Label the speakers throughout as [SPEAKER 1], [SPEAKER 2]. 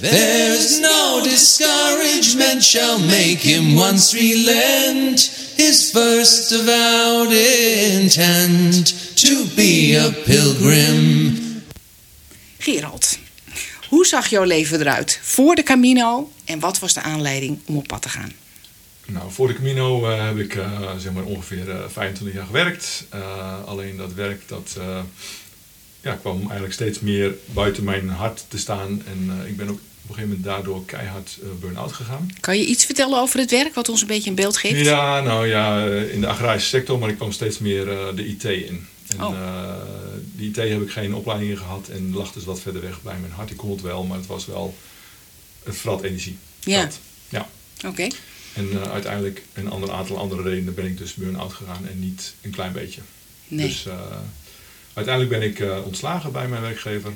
[SPEAKER 1] There's no discouragement shall make him once relent his first avowed intent to be a pilgrim.
[SPEAKER 2] Gerald, hoe zag jouw leven eruit voor de Camino en wat was de aanleiding om op pad te gaan?
[SPEAKER 3] Nou, voor de Camino uh, heb ik uh, zeg maar ongeveer uh, 25 jaar gewerkt. alleen dat werk dat, ja, kwam eigenlijk steeds meer buiten mijn hart te staan. En ik ben ook op een gegeven moment daardoor keihard burn-out gegaan.
[SPEAKER 2] Kan je iets vertellen over het werk, wat ons een beetje een beeld geeft?
[SPEAKER 3] Ja, nou ja, in de agrarische sector, maar ik kwam steeds meer de IT in. En oh. die IT heb ik geen opleiding in gehad en lag dus wat verder weg bij mijn hart. Ik kon het wel, maar het was wel, het vrat energie.
[SPEAKER 2] Ja.
[SPEAKER 3] Dat, ja.
[SPEAKER 2] Oké.
[SPEAKER 3] En uiteindelijk een ander aantal andere redenen ben ik dus burn-out gegaan en niet een klein beetje.
[SPEAKER 2] Nee.
[SPEAKER 3] Dus uiteindelijk ben ik uh, ontslagen bij mijn werkgever,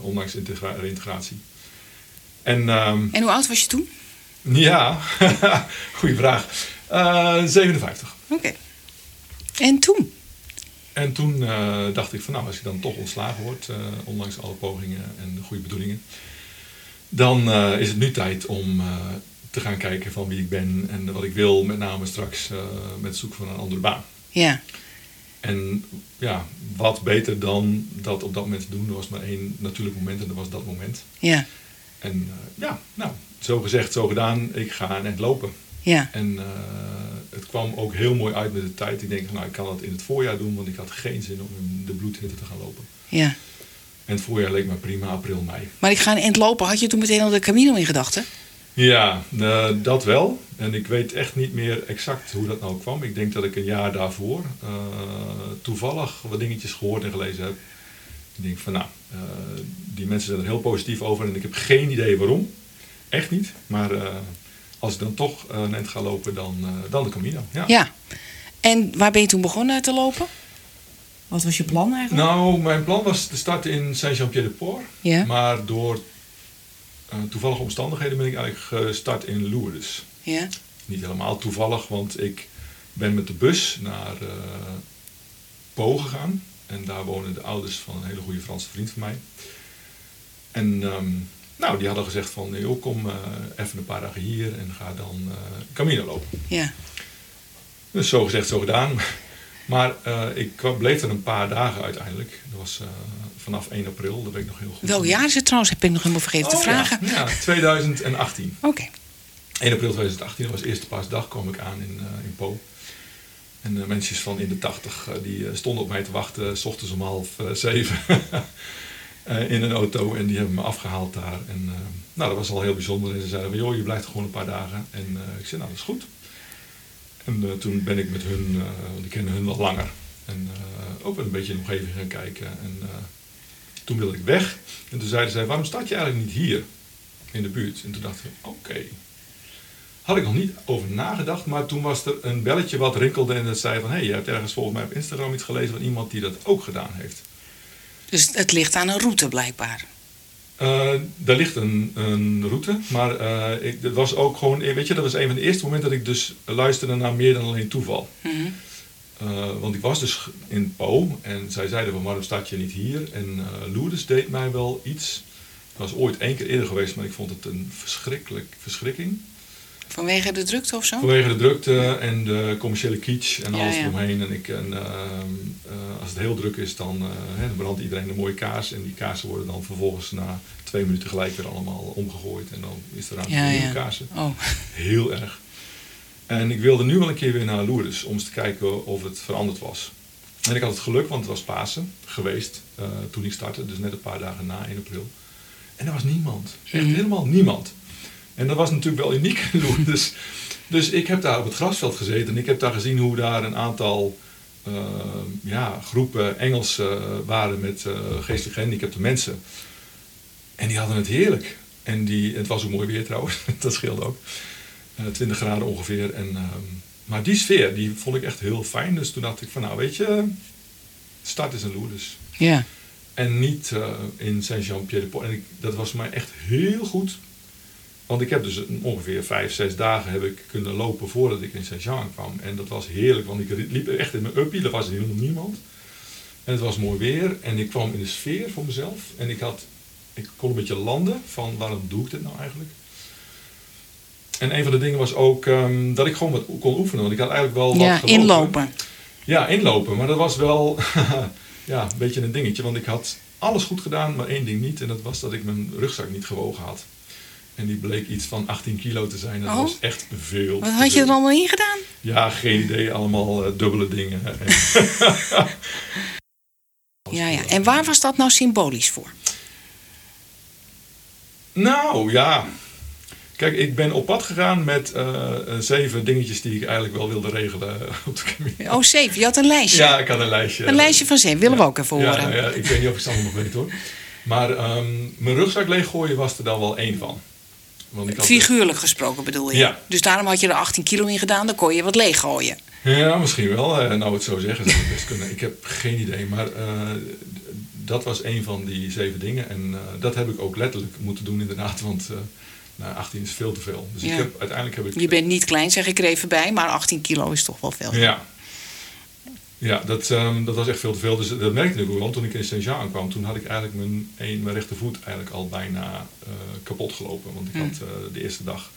[SPEAKER 3] ondanks integratie. En, um,
[SPEAKER 2] en hoe oud was je toen?
[SPEAKER 3] Ja, goede vraag. 57.
[SPEAKER 2] Oké. Okay. En toen?
[SPEAKER 3] En toen dacht ik van nou, als ik dan toch ontslagen word, ondanks alle pogingen en de goede bedoelingen, dan is het nu tijd om te gaan kijken van wie ik ben en wat ik wil, met name straks uh, met zoek van een andere baan.
[SPEAKER 2] Ja.
[SPEAKER 3] En ja, wat beter dan dat op dat moment te doen. Er was maar één natuurlijk moment en dat was dat moment.
[SPEAKER 2] Ja.
[SPEAKER 3] En uh, ja, nou, zo gezegd, zo gedaan. Ik ga net lopen.
[SPEAKER 2] Ja.
[SPEAKER 3] En uh, het kwam ook heel mooi uit met de tijd. Ik denk, nou, ik kan dat in het voorjaar doen, want ik had geen zin om in de bloedhitte te gaan lopen.
[SPEAKER 2] Ja.
[SPEAKER 3] En het voorjaar leek me prima, april, mei.
[SPEAKER 2] Maar ik ga in het lopen. Had je toen meteen al de Camino in gedachten?
[SPEAKER 3] Ja, uh, dat wel. En ik weet echt niet meer exact hoe dat nou kwam. Ik denk dat ik een jaar daarvoor uh, toevallig wat dingetjes gehoord en gelezen heb. Ik denk van nou, uh, die mensen zijn er heel positief over en ik heb geen idee waarom. Echt niet. Maar als ik dan toch een eind ga lopen, dan, dan de Camino. Ja.
[SPEAKER 2] ja. En waar ben je toen begonnen te lopen? Wat was je plan eigenlijk?
[SPEAKER 3] Nou, mijn plan was te starten in Saint-Jean-Pied-de-Port.
[SPEAKER 2] Ja.
[SPEAKER 3] Maar door toevallige omstandigheden ben ik eigenlijk gestart in Lourdes.
[SPEAKER 2] Ja.
[SPEAKER 3] Niet helemaal toevallig, want ik ben met de bus naar uh, Po gegaan. En daar wonen de ouders van een hele goede Franse vriend van mij. En um, nou, die hadden gezegd van, joh, kom uh, even een paar dagen hier en ga dan Camino lopen.
[SPEAKER 2] Ja.
[SPEAKER 3] Dus zo gezegd, zo gedaan. Maar uh, ik bleef er een paar dagen uiteindelijk. Dat was uh, vanaf 1 april, dat weet ik nog heel goed.
[SPEAKER 2] Welk jaar is het trouwens? Heb ik nog helemaal vergeten
[SPEAKER 3] oh,
[SPEAKER 2] te vragen.
[SPEAKER 3] Ja, ja 2018.
[SPEAKER 2] Oké. Okay.
[SPEAKER 3] 1 april 2018, dat was eerste paasdag, kwam ik aan in, uh, in Po. En uh, mensen van in de 80 die stonden op mij te wachten, s ochtends om half zeven. in een auto en die hebben me afgehaald daar. En nou, dat was al heel bijzonder. En ze zeiden, joh, je blijft gewoon een paar dagen. En ik zei, nou, dat is goed. En toen ben ik met hun, want ik ken hun wat langer, en ook een beetje in de omgeving gaan kijken. En toen wilde ik weg. En toen zeiden zij, waarom start je eigenlijk niet hier in de buurt? En toen dacht ik, oké. Okay. Had ik nog niet over nagedacht, maar toen was er een belletje wat rinkelde en dat zei van... hé, hey, je hebt ergens volgens mij op Instagram iets gelezen van iemand die dat ook gedaan heeft.
[SPEAKER 2] Dus het ligt aan een route blijkbaar?
[SPEAKER 3] Uh, daar ligt een, een route, maar uh, ik, dat was ook gewoon, weet je, dat was een van de eerste momenten dat ik dus luisterde naar meer dan alleen toeval.
[SPEAKER 2] Mm -hmm.
[SPEAKER 3] Uh, want ik was dus in Po en zij zeiden van waarom staat je niet hier? En Lourdes deed mij wel iets. Ik was ooit één keer eerder geweest, maar ik vond het een verschrikkelijk verschrikking.
[SPEAKER 2] Vanwege de drukte of zo?
[SPEAKER 3] Vanwege de drukte en de commerciële kitsch en alles
[SPEAKER 2] ja.
[SPEAKER 3] eromheen. En, ik, en als het heel druk is, dan, hè, dan brandt iedereen een mooie kaas. En die kaarsen worden dan vervolgens na twee minuten gelijk weer allemaal omgegooid. En dan is er voor
[SPEAKER 2] ja.
[SPEAKER 3] nieuwe kaarsen.
[SPEAKER 2] Oh,
[SPEAKER 3] Heel erg. En ik wilde nu wel een keer weer naar Lourdes om eens te kijken of het veranderd was. En ik had het geluk, want het was Pasen geweest eh, toen ik startte. Dus net een paar dagen na 1 april. En er was niemand. Echt
[SPEAKER 2] Mhm.
[SPEAKER 3] helemaal niemand. En dat was natuurlijk wel uniek in Lourdes. Dus ik heb daar op het grasveld gezeten. En ik heb daar gezien hoe daar een aantal eh, ja, groepen Engels eh, waren met eh geestelijk gehandicapte mensen. En die hadden het heerlijk. En die, het was ook mooi weer trouwens, dat scheelde ook. Eh 20 graden ongeveer. En, ehm, maar die sfeer, die vond ik echt heel fijn. Dus toen dacht ik van nou weet je, start is in Lourdes.
[SPEAKER 2] ja.
[SPEAKER 3] En niet eh, in Saint-Jean-Pied-de-Port. En ik, dat was mij echt heel goed. Want ik heb dus een- ongeveer vijf, zes dagen heb ik kunnen lopen voordat ik in Saint-Jean kwam. En dat was heerlijk, want ik liep echt in mijn uppie. Er was helemaal niemand. En het was mooi weer. En ik kwam in de sfeer voor mezelf. En ik had ik kon een beetje landen van waarom doe ik dit nou eigenlijk. En een van de dingen was ook ehm, dat ik gewoon wat kon oefenen. Want ik had eigenlijk wel wat
[SPEAKER 2] Ja,
[SPEAKER 3] gelopen.
[SPEAKER 2] inlopen.
[SPEAKER 3] Ja, inlopen. Maar dat was wel ja, een beetje een dingetje. Want ik had alles goed gedaan, maar één ding niet. En dat was dat ik mijn rugzak niet gewogen had. En die bleek iets van 18 kilo te zijn. Dat
[SPEAKER 2] Oh.
[SPEAKER 3] was echt veel.
[SPEAKER 2] Wat had je er allemaal in gedaan?
[SPEAKER 3] Ja, geen idee. Allemaal eh, dubbele dingen. En-
[SPEAKER 2] Ja, ja. En waar was dat nou symbolisch voor?
[SPEAKER 3] Nou, ja. Kijk, ik ben op pad gegaan met eh, eh, zeven dingetjes die ik eigenlijk wel wilde regelen op de Camino.
[SPEAKER 2] Oh, zeven. Je had een lijstje.
[SPEAKER 3] Ja, ik had een lijstje.
[SPEAKER 2] Een lijstje van zeven. Willen we ook even
[SPEAKER 3] Ja,
[SPEAKER 2] horen.
[SPEAKER 3] nou ja, ik weet niet of ik het allemaal nog weet hoor. Maar ehm, mijn rugzak leeggooien was er dan wel één van. Want ik had
[SPEAKER 2] Figuurlijk gesproken bedoel je?
[SPEAKER 3] Ja.
[SPEAKER 2] Dus daarom had je er 18 kilo in gedaan, dan kon je wat leeggooien.
[SPEAKER 3] Ja, misschien wel. eh, Nou, het zo zeggen zou best kunnen. Ik heb geen idee. Maar eh, dat was een van die zeven dingen. En eh, dat heb ik ook letterlijk moeten doen inderdaad. Want eh nou, 18 is veel te veel. Dus
[SPEAKER 2] Ja.
[SPEAKER 3] ik heb, uiteindelijk heb ik...
[SPEAKER 2] Je bent niet klein, zeg ik er even bij, maar 18 kilo is toch wel veel.
[SPEAKER 3] Ja. Ja, dat, ehm, dat was echt veel te veel. Dus dat merkte ik ook wel. Toen ik in Saint-Jean aankwam, toen had ik eigenlijk mijn, een, mijn rechtervoet eigenlijk al bijna eh, kapot gelopen. Want ik
[SPEAKER 2] Hmm.
[SPEAKER 3] had eh, de eerste dag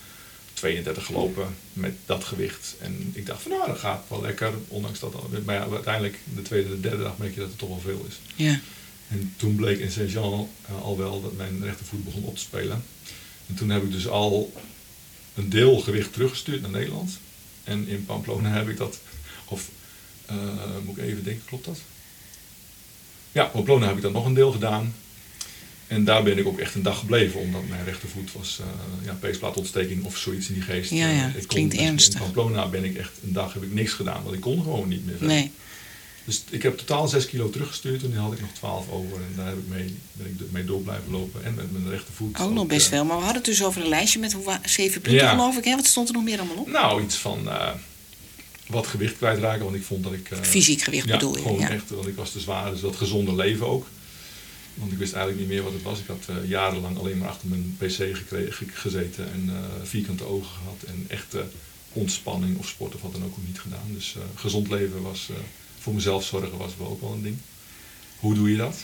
[SPEAKER 3] 32 gelopen met dat gewicht. En ik dacht van nou, dat gaat wel lekker. Ondanks dat al. Maar ja, uiteindelijk de tweede, de derde dag merk je dat het toch wel veel is.
[SPEAKER 2] Ja.
[SPEAKER 3] En toen bleek in Saint-Jean eh, al wel dat mijn rechtervoet begon op te spelen. En toen heb ik dus al een deel gewicht teruggestuurd naar Nederland. En in Pamplona heb ik dat, of eh, moet ik even denken, klopt dat? Ja, in Pamplona heb ik dat nog een deel gedaan. En daar ben ik ook echt een dag gebleven, omdat mijn rechtervoet was eh ja, peesplaatontsteking of zoiets in die geest.
[SPEAKER 2] Ja,
[SPEAKER 3] Eh,
[SPEAKER 2] ja, het
[SPEAKER 3] kon-
[SPEAKER 2] klinkt
[SPEAKER 3] dus
[SPEAKER 2] ernstig.
[SPEAKER 3] In Pamplona ben ik echt een dag heb ik niks gedaan, want ik kon gewoon niet meer verder.
[SPEAKER 2] Nee.
[SPEAKER 3] Dus ik heb totaal 6 kilo teruggestuurd en nu had ik nog 12 over. En daar heb ik mee, ben ik mee door blijven lopen. En met mijn rechtervoet.
[SPEAKER 2] Ook nog best
[SPEAKER 3] eh,
[SPEAKER 2] veel. Maar we hadden het dus over een lijstje met zeven punten,
[SPEAKER 3] Ja.
[SPEAKER 2] geloof ik. Hè? Wat stond er nog meer allemaal op?
[SPEAKER 3] Nou, iets van eh, wat gewicht kwijtraken. Want ik vond dat ik... eh,
[SPEAKER 2] Fysiek gewicht
[SPEAKER 3] ja,
[SPEAKER 2] bedoel je,
[SPEAKER 3] gewoon
[SPEAKER 2] ja.
[SPEAKER 3] echt, want ik was te zwaar. Dus dat gezonde leven ook. Want ik wist eigenlijk niet meer wat het was. Ik had eh, jarenlang alleen maar achter mijn pc gekregen, gezeten. En eh, vierkante ogen gehad. En echte ontspanning of sport of wat dan ook niet gedaan. Dus eh, gezond leven was... voor mezelf zorgen was wel ook wel een ding. Hoe doe je dat?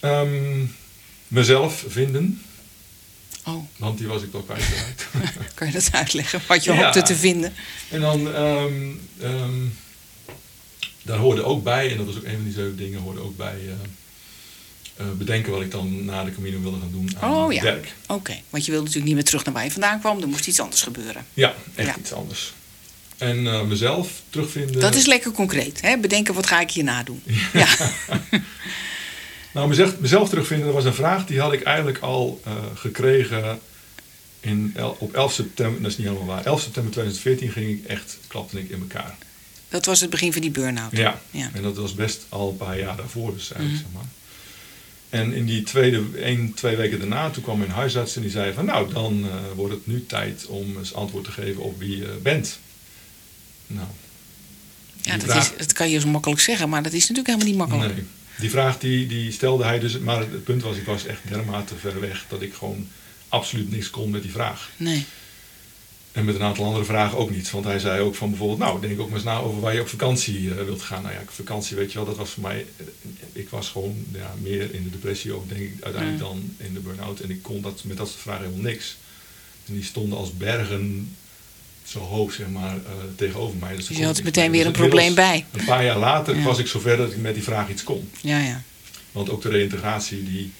[SPEAKER 3] Ehm, mezelf vinden,
[SPEAKER 2] Oh,
[SPEAKER 3] want die was ik toch kwijtgeraakt.
[SPEAKER 2] kan je dat uitleggen? Wat je
[SPEAKER 3] Ja.
[SPEAKER 2] hoopte te vinden?
[SPEAKER 3] en dan, ehm, ehm, daar hoorde ook bij, en dat was ook een van die zeven dingen, hoorde ook bij eh, eh, bedenken wat ik dan na de Camino wilde gaan doen aan
[SPEAKER 2] Oh ja.
[SPEAKER 3] werk.
[SPEAKER 2] Oké, want je wilde natuurlijk niet meer terug naar waar je vandaan kwam. Er moest iets anders gebeuren.
[SPEAKER 3] Ja, echt
[SPEAKER 2] Ja.
[SPEAKER 3] iets anders. En eh, mezelf terugvinden.
[SPEAKER 2] Dat is lekker concreet. Hè? Bedenken, wat ga ik hierna doen? Ja.
[SPEAKER 3] Nou, mezelf, mezelf terugvinden, dat was een vraag die had ik eigenlijk al eh, gekregen in, op 11 september, dat is niet helemaal waar, 11 september 2014 ging ik echt, klapte ik in elkaar.
[SPEAKER 2] Dat was het begin van die burn-out.
[SPEAKER 3] Ja.
[SPEAKER 2] Ja.
[SPEAKER 3] en dat was best al een paar jaar daarvoor, dus eigenlijk,
[SPEAKER 2] Mhm.
[SPEAKER 3] zeg maar. En in die tweede, één, twee weken daarna, toen kwam mijn huisarts en die zei van, nou, dan eh, wordt het nu tijd om eens antwoord te geven op wie je bent. Nou,
[SPEAKER 2] Ja, dat,
[SPEAKER 3] vraag-
[SPEAKER 2] is, dat kan je zo makkelijk zeggen, maar dat is natuurlijk helemaal niet makkelijk.
[SPEAKER 3] Nee. Die vraag die, die stelde hij dus, maar het punt was, ik was echt dermate ver weg dat ik gewoon absoluut niks kon met die vraag.
[SPEAKER 2] Nee.
[SPEAKER 3] En met een aantal andere vragen ook niet. Want hij zei ook van bijvoorbeeld, nou denk ook maar eens na over waar je op vakantie eh, wilt gaan. Nou ja, vakantie weet je wel, dat was voor mij, eh, ik was gewoon ja, meer in de depressie ook denk ik uiteindelijk
[SPEAKER 2] Ja.
[SPEAKER 3] dan in de burn-out. En ik kon dat, met dat soort vragen helemaal niks. En die stonden als bergen zo hoog zeg maar eh, tegenover mij. Dus,
[SPEAKER 2] Dus je had meteen weer een
[SPEAKER 3] probleem
[SPEAKER 2] probleem bij.
[SPEAKER 3] Een paar jaar later
[SPEAKER 2] Ja.
[SPEAKER 3] was ik zover dat ik met die vraag iets kon.
[SPEAKER 2] Ja, ja.
[SPEAKER 3] Want ook de reïntegratie, die,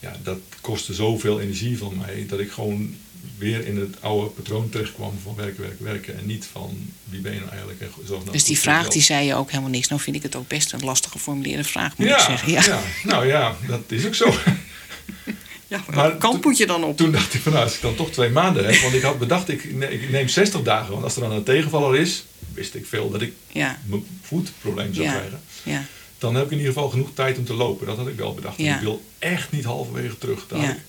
[SPEAKER 3] ja, dat kostte zoveel energie van mij, dat ik gewoon weer in het oude patroon terechtkwam van werken, werken, werken. En niet van wie ben je nou eigenlijk en zorg nou
[SPEAKER 2] Dus die vraag die zei je ook helemaal niks. Nou vind ik het ook best een lastig geformuleerde vraag, moet
[SPEAKER 3] ja,
[SPEAKER 2] ik zeggen. Ja,
[SPEAKER 3] ja. nou ja, dat is ook zo.
[SPEAKER 2] ja maar moet je dan op?
[SPEAKER 3] Toen dacht ik van nou, als ik dan toch twee maanden heb, want ik had bedacht, ik, ne- ik neem 60 dagen. Want als er dan een tegenvaller is, wist ik veel dat ik
[SPEAKER 2] Ja,
[SPEAKER 3] mijn voetprobleem zou
[SPEAKER 2] Ja.
[SPEAKER 3] krijgen.
[SPEAKER 2] ja.
[SPEAKER 3] Dan heb ik in ieder geval genoeg tijd om te lopen. Dat had ik wel bedacht. Ik wil echt niet halverwege terug.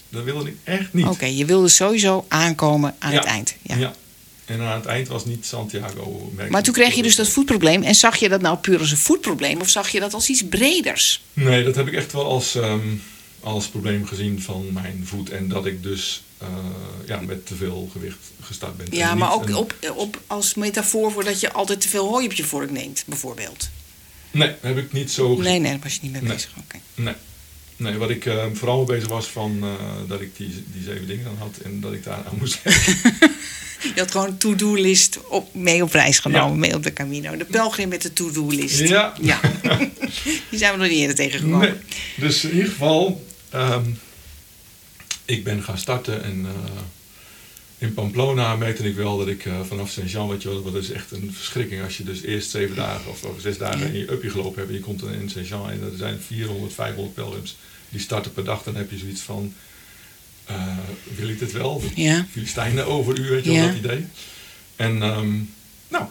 [SPEAKER 3] Dat, wilde ik echt niet.
[SPEAKER 2] Oké, je wilde sowieso aankomen aan het eind. Ja.
[SPEAKER 3] En aan het eind was niet Santiago.
[SPEAKER 2] Maar toen kreeg je dus dat voetprobleem. En zag je dat nou puur als een voetprobleem? Of zag je dat als iets breders?
[SPEAKER 3] Nee, dat heb ik echt wel als, ehm, als probleem gezien van mijn voet. En dat ik dus eh, ja, met te veel gewicht gestart ben.
[SPEAKER 2] Ja, maar ook
[SPEAKER 3] een-
[SPEAKER 2] op, op, als metafoor voor dat je altijd te veel hooi op je vork neemt, bijvoorbeeld.
[SPEAKER 3] Nee, heb ik niet zo.
[SPEAKER 2] Nee, nee, daar was je niet mee
[SPEAKER 3] Nee.
[SPEAKER 2] bezig. Oké.
[SPEAKER 3] Nee. Nee, wat ik eh, vooral mee bezig was van eh, dat ik die, die zeven dingen dan had en dat ik daar aan moest
[SPEAKER 2] Je had gewoon een to-do-list op, mee op reis genomen,
[SPEAKER 3] Ja.
[SPEAKER 2] mee op de Camino. De pelgrim met de to-do-list.
[SPEAKER 3] Ja.
[SPEAKER 2] ja. Die zijn we nog niet eerder tegengekomen.
[SPEAKER 3] Nee. Dus in ieder geval, ehm, ik ben gaan starten en eh, in Pamplona merkte ik wel dat ik eh, vanaf Saint-Jean, weet je wel, dat is echt een verschrikking als je dus eerst zeven dagen of, of zes dagen in je uppie gelopen hebt en je komt dan in Saint-Jean en er zijn 400, 500 pelgrims die starten per dag, dan heb je zoiets van, eh, wil ik dit wel?
[SPEAKER 2] Ja.
[SPEAKER 3] Filistijnen over u, weet je wel,
[SPEAKER 2] Ja.
[SPEAKER 3] dat idee. En ehm, nou,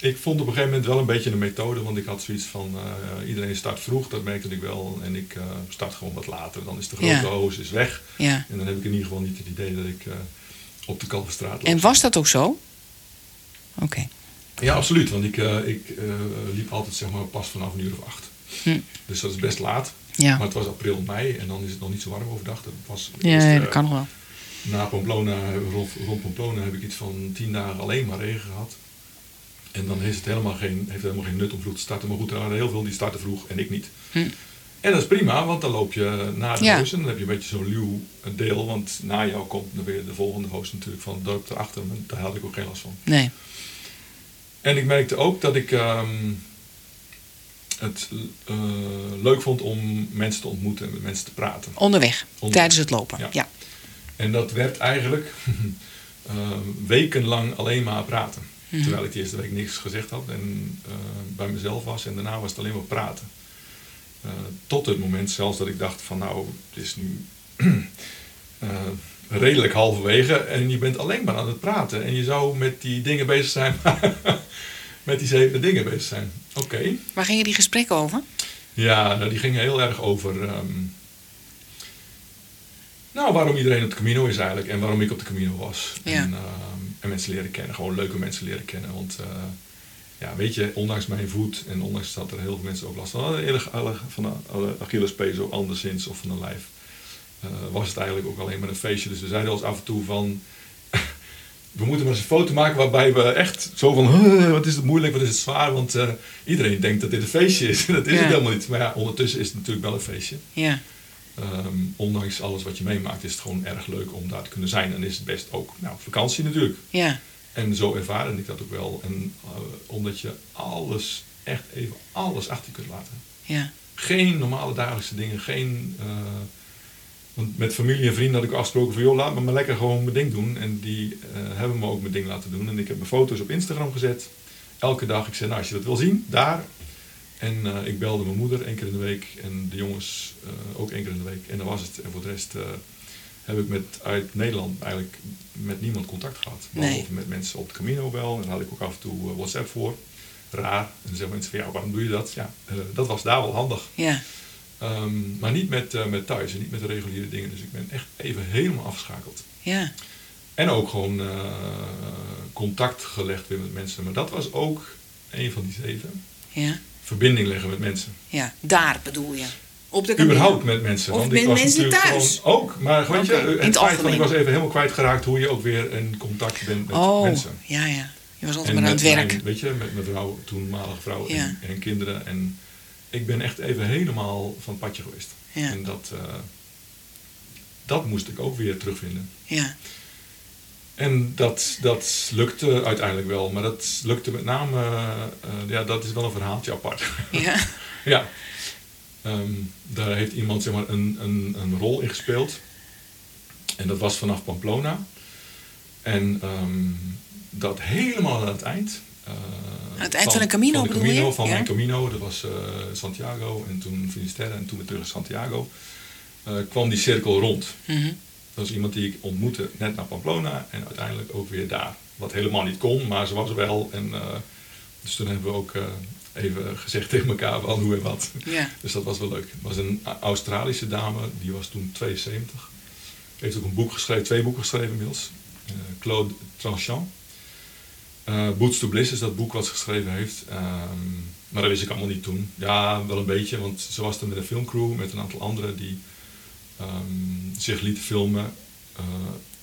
[SPEAKER 3] ik vond op een gegeven moment wel een beetje een methode, want ik had zoiets van eh, iedereen start vroeg, dat merkte ik wel. En ik eh, start gewoon wat later. Dan is de grote
[SPEAKER 2] Ja.
[SPEAKER 3] hoos is weg.
[SPEAKER 2] Ja.
[SPEAKER 3] En dan heb ik in ieder geval niet het idee dat ik eh, op de Kalverstraat loop.
[SPEAKER 2] En was dat ook zo? Oké.
[SPEAKER 3] Ja, absoluut. Want ik, ik liep altijd zeg maar pas vanaf een uur of acht.
[SPEAKER 2] Hm.
[SPEAKER 3] Dus dat is best laat.
[SPEAKER 2] Ja.
[SPEAKER 3] Maar het was april, mei en dan is het nog niet zo warm overdag. Dat was
[SPEAKER 2] Ja,
[SPEAKER 3] eerst,
[SPEAKER 2] ja, dat kan nog wel.
[SPEAKER 3] Na Pamplona, rond, rond Pamplona heb ik iets van tien dagen alleen maar regen gehad. En dan heeft het helemaal geen, heeft het helemaal geen nut om vroeg te starten. Maar goed, er waren heel veel die starten vroeg en ik niet.
[SPEAKER 2] Hm.
[SPEAKER 3] En dat is prima, want dan loop je na de
[SPEAKER 2] Ja.
[SPEAKER 3] host en dan heb je een beetje zo'n luw deel. Want na jou komt dan weer de volgende host natuurlijk van het dorp erachter. Maar daar had ik ook geen last van.
[SPEAKER 2] Nee.
[SPEAKER 3] En ik merkte ook dat ik ehm, het eh, leuk vond om mensen te ontmoeten en met mensen te praten.
[SPEAKER 2] Onderweg.
[SPEAKER 3] Onderweg.
[SPEAKER 2] Tijdens het lopen.
[SPEAKER 3] Ja.
[SPEAKER 2] Ja.
[SPEAKER 3] En dat werd eigenlijk ehm, wekenlang alleen maar praten.
[SPEAKER 2] Mhm.
[SPEAKER 3] Terwijl ik de eerste week niks gezegd had en eh, bij mezelf was. En daarna was het alleen maar praten. Eh, tot het moment zelfs dat ik dacht van nou, het is nu eh, redelijk halverwege. En je bent alleen maar aan het praten. En je zou met die dingen bezig zijn. met die zeven dingen bezig zijn. Oké.
[SPEAKER 2] Waar gingen die gesprekken over?
[SPEAKER 3] Ja, nou, die gingen heel erg over. ehm, nou, waarom iedereen op de Camino is eigenlijk en waarom ik op de Camino was.
[SPEAKER 2] Ja.
[SPEAKER 3] En, en mensen leren kennen, gewoon leuke mensen leren kennen. Want eh, ja, weet je, ondanks mijn voet en ondanks dat er heel veel mensen ook last van hadden, alle- van de alle Achillespees of anderszins of van een lijf, eh, was het eigenlijk ook alleen maar een feestje. Dus we zeiden ons af en toe van. We moeten maar eens een foto maken waarbij we echt zo van, "Huh, wat is het moeilijk, wat is het zwaar, want eh, iedereen denkt dat dit een feestje is. dat is
[SPEAKER 2] Ja.
[SPEAKER 3] het helemaal niet. Maar ja, ondertussen is het natuurlijk wel een feestje.
[SPEAKER 2] Ja.
[SPEAKER 3] Ehm, ondanks alles wat je meemaakt is het gewoon erg leuk om daar te kunnen zijn. En is het best ook, nou, vakantie natuurlijk.
[SPEAKER 2] Ja.
[SPEAKER 3] En zo ervaarde ik dat ook wel. En eh, omdat je alles, echt even alles achter je kunt laten.
[SPEAKER 2] Ja.
[SPEAKER 3] Geen normale dagelijkse dingen, geen... eh, want met familie en vrienden had ik afgesproken van... joh, laat me maar lekker gewoon mijn ding doen. En die eh, hebben me ook mijn ding laten doen. En ik heb mijn foto's op Instagram gezet. Elke dag. Ik zei, nou, als je dat wil zien, daar. En eh, ik belde mijn moeder één keer in de week. En de jongens eh, ook één keer in de week. En dan was het. En voor de rest eh, heb ik met, uit Nederland eigenlijk met niemand contact gehad.
[SPEAKER 2] Nee.
[SPEAKER 3] Behalve met mensen op de Camino wel. En daar had ik ook af en toe WhatsApp voor. Raar. En dan zeggen mensen van, ja, waarom doe je dat? Ja, dat was daar wel handig.
[SPEAKER 2] Ja.
[SPEAKER 3] Ehm, maar niet met, met thuis en niet met de reguliere dingen. Dus ik ben echt even helemaal afgeschakeld.
[SPEAKER 2] Ja.
[SPEAKER 3] En ook gewoon contact gelegd weer met mensen. Maar dat was ook een van die zeven.
[SPEAKER 2] Ja.
[SPEAKER 3] Verbinding leggen met mensen.
[SPEAKER 2] Ja. Daar bedoel je. Op de.
[SPEAKER 3] Überhaupt met mensen.
[SPEAKER 2] Of
[SPEAKER 3] want
[SPEAKER 2] met
[SPEAKER 3] ik was
[SPEAKER 2] mensen thuis.
[SPEAKER 3] Ook. Maar weet je, het,
[SPEAKER 2] het
[SPEAKER 3] feit ik was even helemaal kwijtgeraakt hoe je ook weer in contact bent met
[SPEAKER 2] Oh.
[SPEAKER 3] mensen.
[SPEAKER 2] Ja, ja. Je was altijd
[SPEAKER 3] En
[SPEAKER 2] maar aan het werk.
[SPEAKER 3] Mijn, weet je, met mijn vrouw, toenmalige vrouw
[SPEAKER 2] Ja.
[SPEAKER 3] en, en kinderen. En ik ben echt even helemaal van het padje geweest.
[SPEAKER 2] Ja.
[SPEAKER 3] En dat, eh, dat moest ik ook weer terugvinden.
[SPEAKER 2] Ja.
[SPEAKER 3] En dat, dat lukte uiteindelijk wel. Maar dat lukte met name, eh, ja, dat is wel een verhaaltje apart.
[SPEAKER 2] Ja.
[SPEAKER 3] ja. Ehm, daar heeft iemand zeg maar, een, een, een rol in gespeeld. En dat was vanaf Pamplona. En ehm, dat helemaal aan het eind. eh,
[SPEAKER 2] Aan het eind van de Camino
[SPEAKER 3] van de
[SPEAKER 2] bedoel
[SPEAKER 3] Camino,
[SPEAKER 2] je?
[SPEAKER 3] Van
[SPEAKER 2] Ja.
[SPEAKER 3] mijn Camino, dat was eh, Santiago en toen Finisterre en toen weer terug naar Santiago. kwam die cirkel rond.
[SPEAKER 2] Mhm.
[SPEAKER 3] Dat was iemand die ik ontmoette net naar Pamplona en uiteindelijk ook weer daar. Wat helemaal niet kon, maar ze was er wel. En, eh, dus toen hebben we ook eh, even gezegd tegen elkaar van hoe en wat.
[SPEAKER 2] Ja.
[SPEAKER 3] Dus dat was wel leuk. Het was een Australische dame, die was toen 72. Heeft ook een boek geschreven, twee boeken geschreven inmiddels. Eh, Claude Tranchant. Boots to Bliss is dat boek wat ze geschreven heeft. Ehm, maar dat wist ik allemaal niet toen. Ja, wel een beetje, want ze was er met een filmcrew, met een aantal anderen die ehm, zich lieten filmen eh,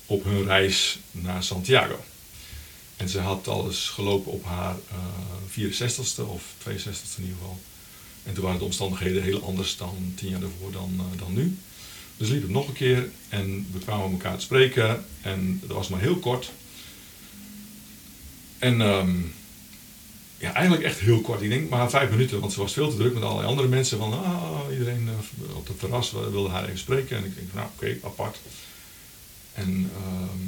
[SPEAKER 3] op hun reis naar Santiago. En ze had alles gelopen op haar eh 64ste of 62ste in ieder geval. En toen waren de omstandigheden heel anders dan tien jaar daarvoor dan, eh, dan nu. Dus liep het nog een keer en we kwamen elkaar te spreken. En dat was maar heel kort. En ehm, ja, eigenlijk echt heel kort. Ik denk maar vijf minuten, want ze was veel te druk met allerlei andere mensen. Van ah, iedereen eh, op het terras wilde haar even spreken. En ik denk, nou oké, apart. En ehm,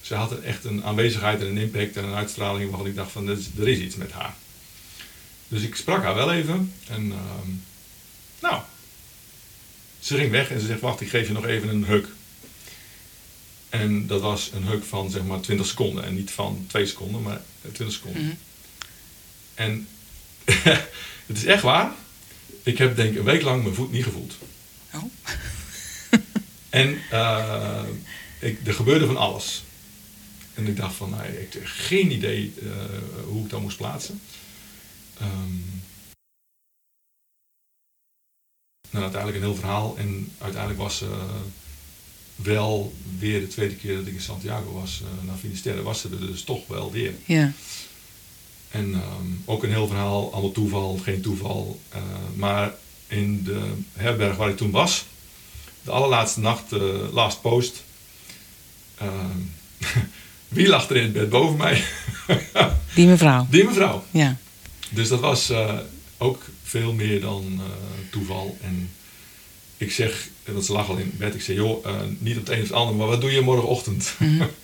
[SPEAKER 3] ze had echt een aanwezigheid en een impact en een uitstraling waarvan ik dacht van er is, iets met haar. Dus ik sprak haar wel even en ehm, nou, ze ging weg en ze zegt wacht ik geef je nog even een huk. En dat was een huk van zeg maar 20 seconden en niet van 2 seconden, maar 20 seconden.
[SPEAKER 2] Mhm.
[SPEAKER 3] En het is echt waar. Ik heb denk ik een week lang mijn voet niet gevoeld.
[SPEAKER 2] Oh.
[SPEAKER 3] En eh, ik, er gebeurde van alles. En ik dacht van, nou, ik heb geen idee eh, hoe ik dat moest plaatsen. Ehm, nou, uiteindelijk een heel verhaal. En uiteindelijk was ze wel weer de tweede keer dat ik in Santiago was, uh, naar Finisterre, was ze er dus toch wel weer.
[SPEAKER 2] Ja.
[SPEAKER 3] En ehm, ook een heel verhaal, allemaal toeval, geen toeval. Eh, maar in de herberg waar ik toen was, de allerlaatste nacht, uh, last post, ehm, wie lag er in het bed boven mij?
[SPEAKER 2] Die mevrouw.
[SPEAKER 3] Die mevrouw.
[SPEAKER 2] Ja.
[SPEAKER 3] Dus dat was eh, ook veel meer dan toeval. En ik zeg, dat ze lag al in bed, ik zeg, joh, niet op het een of het ander, maar wat doe je morgenochtend?
[SPEAKER 2] Mhm.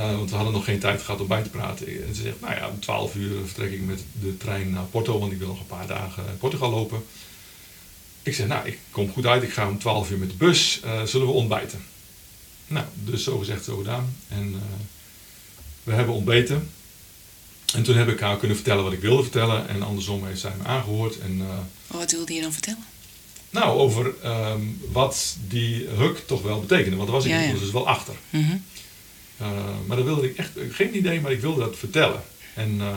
[SPEAKER 3] Uh, want we hadden nog geen tijd gehad om bij te praten. En ze zegt, nou ja, om 12 uur vertrek ik met de trein naar Porto, want ik wil nog een paar dagen in Portugal lopen. Ik zeg, nou, ik kom goed uit, ik ga om 12 uur met de bus, uh, zullen we ontbijten? Nou, dus zo gezegd, zo gedaan. En uh, we hebben ontbeten. En toen heb ik haar kunnen vertellen wat ik wilde vertellen. En andersom heeft zij me aangehoord. En,
[SPEAKER 2] wat wilde je dan vertellen?
[SPEAKER 3] Nou, over um, wat die huk toch wel betekende. Want daar was ik
[SPEAKER 2] Ja, ja.
[SPEAKER 3] dus wel achter.
[SPEAKER 2] Mhm.
[SPEAKER 3] Uh, maar dat wilde ik echt, geen idee, maar ik wilde dat vertellen. En uh,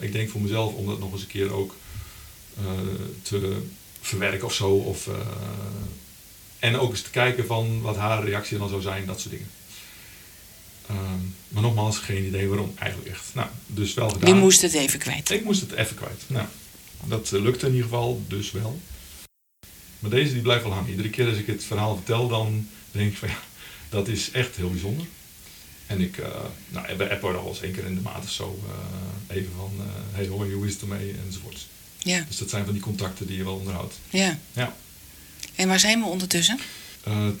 [SPEAKER 3] ik denk voor mezelf om dat nog eens een keer ook uh, te verwerken of zo. Of, en ook eens te kijken van wat haar reactie dan zou zijn, dat soort dingen. maar nogmaals, geen idee waarom eigenlijk echt. Nou, dus wel gedaan.
[SPEAKER 2] Je moest het even kwijt.
[SPEAKER 3] Ik moest het even kwijt. Nou, dat lukte in ieder geval, dus wel. Maar deze die blijft wel hangen. Iedere keer als ik het verhaal vertel, dan denk ik van ja, dat is echt heel bijzonder. En ik, uh, nou, bij Apple al eens één keer in de maand of zo uh, even van, uh, hey hoi, hoe is het ermee, enzovoorts.
[SPEAKER 2] Ja.
[SPEAKER 3] Dus dat zijn van die contacten die je wel onderhoudt.
[SPEAKER 2] Ja.
[SPEAKER 3] ja.
[SPEAKER 2] En waar zijn we ondertussen?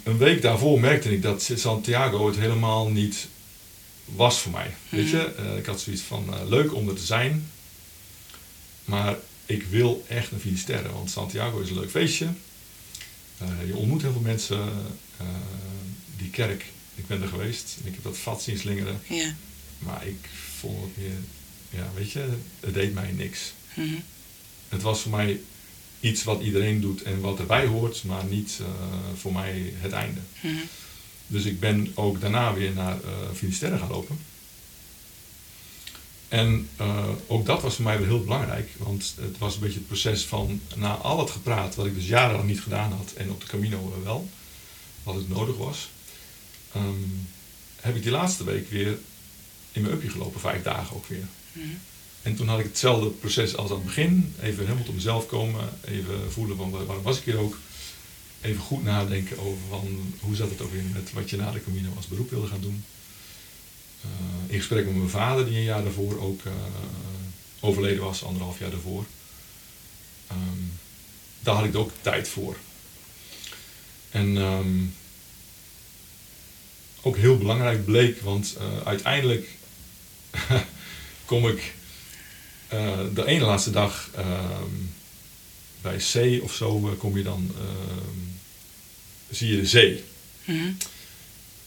[SPEAKER 3] een week daarvoor merkte ik dat Santiago het helemaal niet was voor mij. Mm. Weet je, ik had zoiets van, leuk om er te zijn, maar ik wil echt naar Finisterre, want Santiago is een leuk feestje. je ontmoet heel veel mensen, die kerk ik ben er geweest en ik heb dat vat zien slingeren.
[SPEAKER 2] Ja.
[SPEAKER 3] Maar ik vond het meer, ja, weet je, het deed mij niks.
[SPEAKER 2] Mm -hmm.
[SPEAKER 3] Het was voor mij iets wat iedereen doet en wat erbij hoort, maar niet uh, voor mij het einde.
[SPEAKER 2] Mm -hmm.
[SPEAKER 3] Dus ik ben ook daarna weer naar uh, Finisterre gaan lopen. En uh, ook dat was voor mij weer heel belangrijk, want het was een beetje het proces van na al het gepraat, wat ik dus jarenlang niet gedaan had en op de Camino wel, wat het nodig was, um, heb ik die laatste week weer in mijn upje gelopen, vijf dagen ook weer.
[SPEAKER 2] Mm.
[SPEAKER 3] En toen had ik hetzelfde proces als aan het begin. Even helemaal tot mezelf komen, even voelen van waarom was ik hier ook. Even goed nadenken over van, hoe zat het ook weer met wat je na de Camino als beroep wilde gaan doen. Uh, in gesprek met mijn vader, die een jaar daarvoor ook uh, overleden was, anderhalf jaar daarvoor. Um, daar had ik ook tijd voor. En um, ook heel belangrijk bleek, want uh, uiteindelijk kom ik uh, de ene laatste dag uh, bij C of zo kom je dan, ehm, zie je de zee.
[SPEAKER 2] Mm -hmm.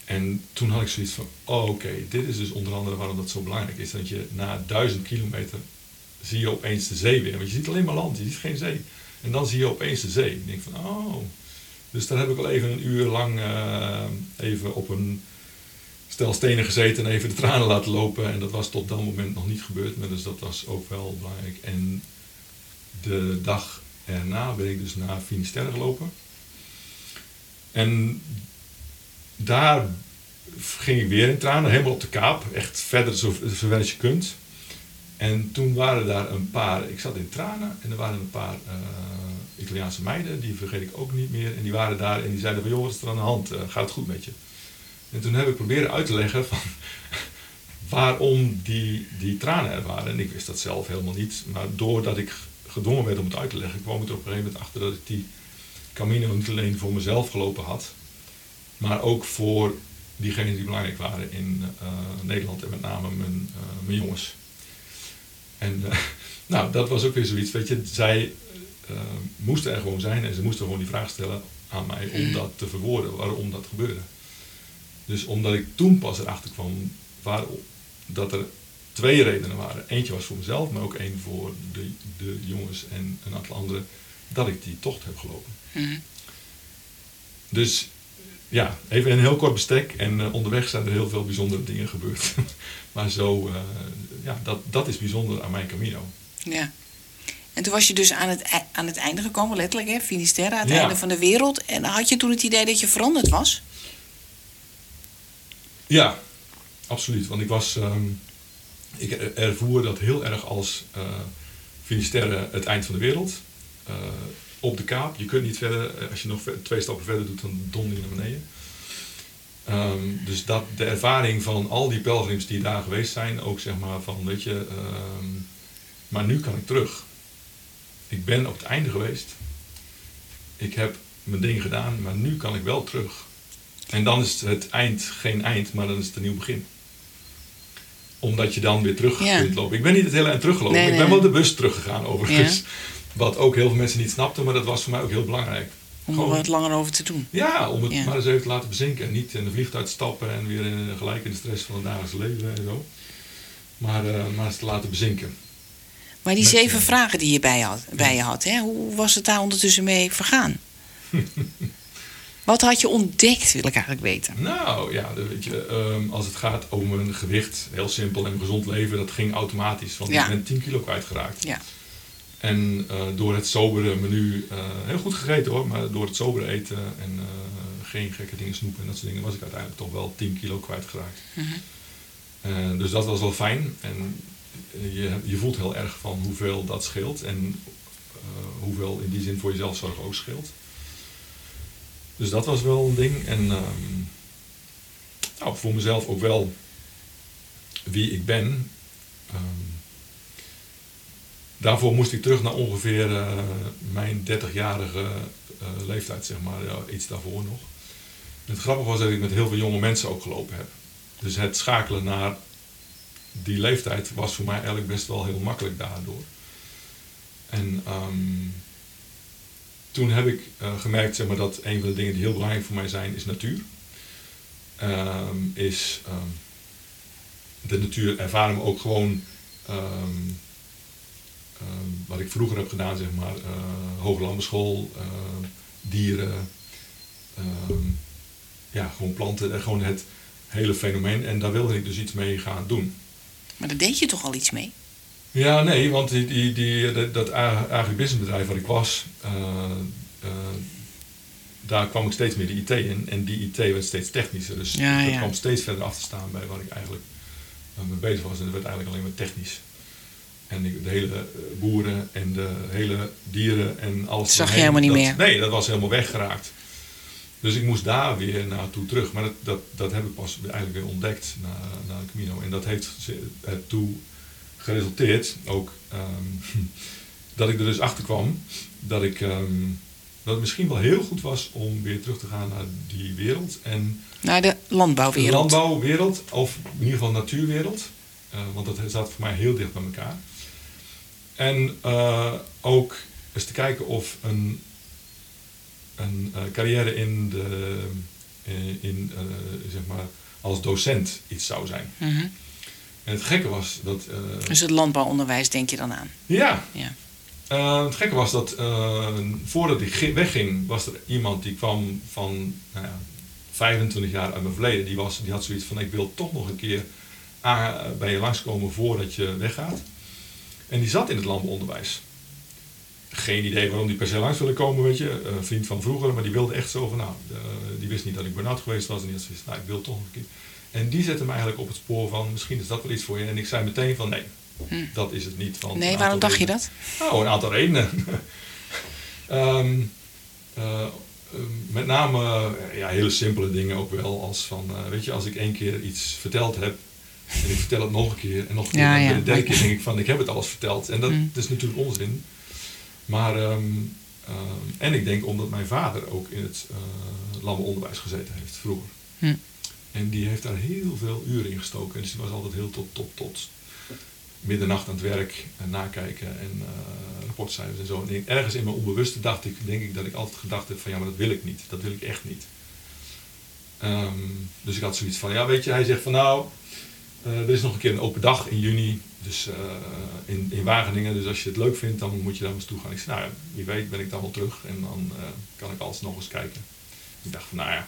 [SPEAKER 3] En toen had ik zoiets van, oh, oké, okay, dit is dus onder andere waarom dat zo belangrijk is. Dat je na duizend kilometer zie je opeens de zee weer. Want je ziet alleen maar land, je ziet geen zee. En dan zie je opeens de zee. En ik denk van, oh. Dus daar heb ik al even een uur lang uh, even op een stel stenen gezeten en even de tranen laten lopen. En dat was tot dat moment nog niet gebeurd. Maar dus dat was ook wel belangrijk. En de dag erna ben ik dus naar Finisterre gelopen. En daar ging ik weer in tranen, helemaal op de kaap. Echt verder zo ver als je kunt. En toen waren daar een paar, ik zat in tranen en er waren een paar uh, Italiaanse meiden, die vergeet ik ook niet meer. En die waren daar en die zeiden van, joh, wat is er aan de hand? Eh, gaat het goed met je? En toen heb ik proberen uit te leggen waarom die, die tranen er waren. En ik wist dat zelf helemaal niet. Maar doordat ik gedwongen werd om het uit te leggen, kwam ik er op een gegeven moment achter dat ik die Camino niet alleen voor mezelf gelopen had, maar ook voor diegenen die belangrijk waren in uh, Nederland en met name mijn, uh, mijn jongens. En nou, dat was ook weer zoiets, weet je, zij moesten er gewoon zijn en ze moesten gewoon die vraag stellen aan mij om dat te verwoorden, waarom dat gebeurde. Dus omdat ik toen pas erachter kwam dat er twee redenen waren. Eentje was voor mezelf, maar ook één voor de, de jongens en een aantal anderen, dat ik die tocht heb gelopen. Mm. Dus ja, even een heel kort bestek en uh, onderweg zijn er heel veel bijzondere dingen gebeurd. maar zo, uh, ja, dat, dat is bijzonder aan mijn Camino.
[SPEAKER 2] Ja. En toen was je dus aan het, aan het einde gekomen, letterlijk, hè? Finisterre, aan het ja. einde van de wereld. En had je toen het idee dat je veranderd was?
[SPEAKER 3] Ja, absoluut. Want ik was, um, ik ervoer dat heel erg als uh, Finisterre het eind van de wereld. Uh, op de kaap. Je kunt niet verder, als je nog twee stappen verder doet, dan donder je naar beneden. Um, dus dat, de ervaring van al die pelgrims die daar geweest zijn, ook zeg maar van, weet je, um, maar nu kan ik terug. Ik ben op het einde geweest. Ik heb mijn ding gedaan, maar nu kan ik wel terug. En dan is het eind geen eind, maar dan is het een nieuw begin. Omdat je dan weer terug ja. kunt lopen. Ik ben niet het hele eind teruggelopen. Nee, nee. Ik ben wel de bus teruggegaan overigens. Ja. Wat ook heel veel mensen niet snapten, maar dat was voor mij ook heel belangrijk.
[SPEAKER 2] Om er wat langer over te doen.
[SPEAKER 3] Ja, om het ja. maar eens even te laten bezinken. En niet in de vliegtuig stappen en weer in, gelijk in de stress van het dagelijks leven en zo. Maar, uh, maar eens te laten bezinken.
[SPEAKER 2] Maar die zeven uh, vragen die je bij, had, bij je had, hè, hoe was het daar ondertussen mee vergaan? Wat had je ontdekt, wil ik eigenlijk weten.
[SPEAKER 3] Nou ja, weet je, um, als het gaat om een gewicht, heel simpel en gezond leven, dat ging automatisch. Want ja. ik ben 10 kilo kwijtgeraakt. Ja. En uh, door het sobere menu, uh, heel goed gegeten hoor, maar door het sobere eten en uh, geen gekke dingen snoepen en dat soort dingen, was ik uiteindelijk toch wel 10 kilo kwijtgeraakt. Mm -hmm. dus dat was wel fijn. En je, je voelt heel erg van hoeveel dat scheelt en hoeveel in die zin voor jezelf zorg ook scheelt. Dus dat was wel een ding. En um, nou, voor mezelf ook wel wie ik ben. Um, daarvoor moest ik terug naar ongeveer uh, mijn 30-jarige uh, leeftijd, zeg maar, ja, iets daarvoor nog. Het grappige was dat ik met heel veel jonge mensen ook gelopen heb. Dus het schakelen naar die leeftijd was voor mij eigenlijk best wel heel makkelijk daardoor. En um, toen heb ik uh, gemerkt zeg maar, dat een van de dingen die heel belangrijk voor mij zijn, is natuur. Um, is um, de natuur ervaren me ook gewoon wat ik vroeger heb gedaan, zeg maar, uh, dieren, ja, gewoon planten, en gewoon het hele fenomeen. En daar wilde ik dus iets mee gaan doen.
[SPEAKER 2] Maar daar deed je toch al iets mee?
[SPEAKER 3] Ja, nee, want die, die, die, dat agribusinessbedrijf waar ik was, uh, uh, daar kwam ik steeds meer de IT in. En die IT werd steeds technischer. Dus ja, dat ja. kwam steeds verder af te staan bij waar ik eigenlijk uh, mee bezig was. En dat werd eigenlijk alleen maar technisch. En de hele boeren en de hele dieren en alles.
[SPEAKER 2] Dat zag je helemaal niet
[SPEAKER 3] dat,
[SPEAKER 2] meer?
[SPEAKER 3] Nee, dat was helemaal weggeraakt. Dus ik moest daar weer naartoe terug. Maar dat, dat, dat heb ik pas eigenlijk weer ontdekt na, na de Camino. En dat heeft ertoe geresulteerd ook um, dat ik er dus achter kwam dat ik um, dat het misschien wel heel goed was om weer terug te gaan naar die wereld en
[SPEAKER 2] naar de landbouwwereld.
[SPEAKER 3] De landbouwwereld of in ieder geval natuurwereld, uh, want dat staat voor mij heel dicht bij elkaar. En uh, ook eens te kijken of een, een uh, carrière in de, in, in zeg maar als docent iets zou zijn. -hmm. En het gekke was dat.
[SPEAKER 2] Dus het landbouwonderwijs denk je dan aan?
[SPEAKER 3] Ja. ja. Uh, het gekke was dat uh, voordat ik wegging, was er iemand die kwam van nou ja, 25 jaar uit mijn verleden. Die, was, die had zoiets van: ik wil toch nog een keer bij je langskomen voordat je weggaat. En die zat in het landbouwonderwijs. Geen idee waarom die per se langs wilde komen, weet je. Een vriend van vroeger, maar die wilde echt zo van: nou, die wist niet dat ik burn-out geweest was. En die zoiets nou, ik wil toch een keer. En die zette me eigenlijk op het spoor van misschien is dat wel iets voor je. En ik zei meteen van nee, hm. dat is het niet.
[SPEAKER 2] nee, waarom dacht je dat?
[SPEAKER 3] Nou, een aantal redenen. Ehm, eh, eh, met name eh, ja, hele simpele dingen ook wel. Als van, eh, weet je, als ik één keer iets verteld heb en ik vertel het nog een keer en nog een keer.
[SPEAKER 2] Ja,
[SPEAKER 3] en
[SPEAKER 2] ja.
[SPEAKER 3] de derde keer denk ik van, ik heb het alles verteld. En dat
[SPEAKER 2] Mm.
[SPEAKER 3] is natuurlijk onzin. Maar, ehm, ehm, en ik denk omdat mijn vader ook in het uh, lammenonderwijs gezeten heeft vroeger.
[SPEAKER 2] Hm.
[SPEAKER 3] En die heeft daar heel veel uren in gestoken. Dus die was altijd heel tot, tot, tot middernacht aan het werk en nakijken en eh rapportcijfers en zo. En ergens in mijn onbewuste dacht ik, denk ik dat ik altijd gedacht heb van ja, maar dat wil ik niet. Dat wil ik echt niet. Ehm, dus ik had zoiets van, ja weet je, hij zegt van nou, eh, er is nog een keer een open dag in juni, dus eh, in, in Wageningen. Dus als je het leuk vindt, dan moet je daar eens toe gaan. Ik zei, nou ja, wie weet ben ik dan wel terug en dan eh, kan ik alsnog eens kijken. Ik dacht van, nou ja.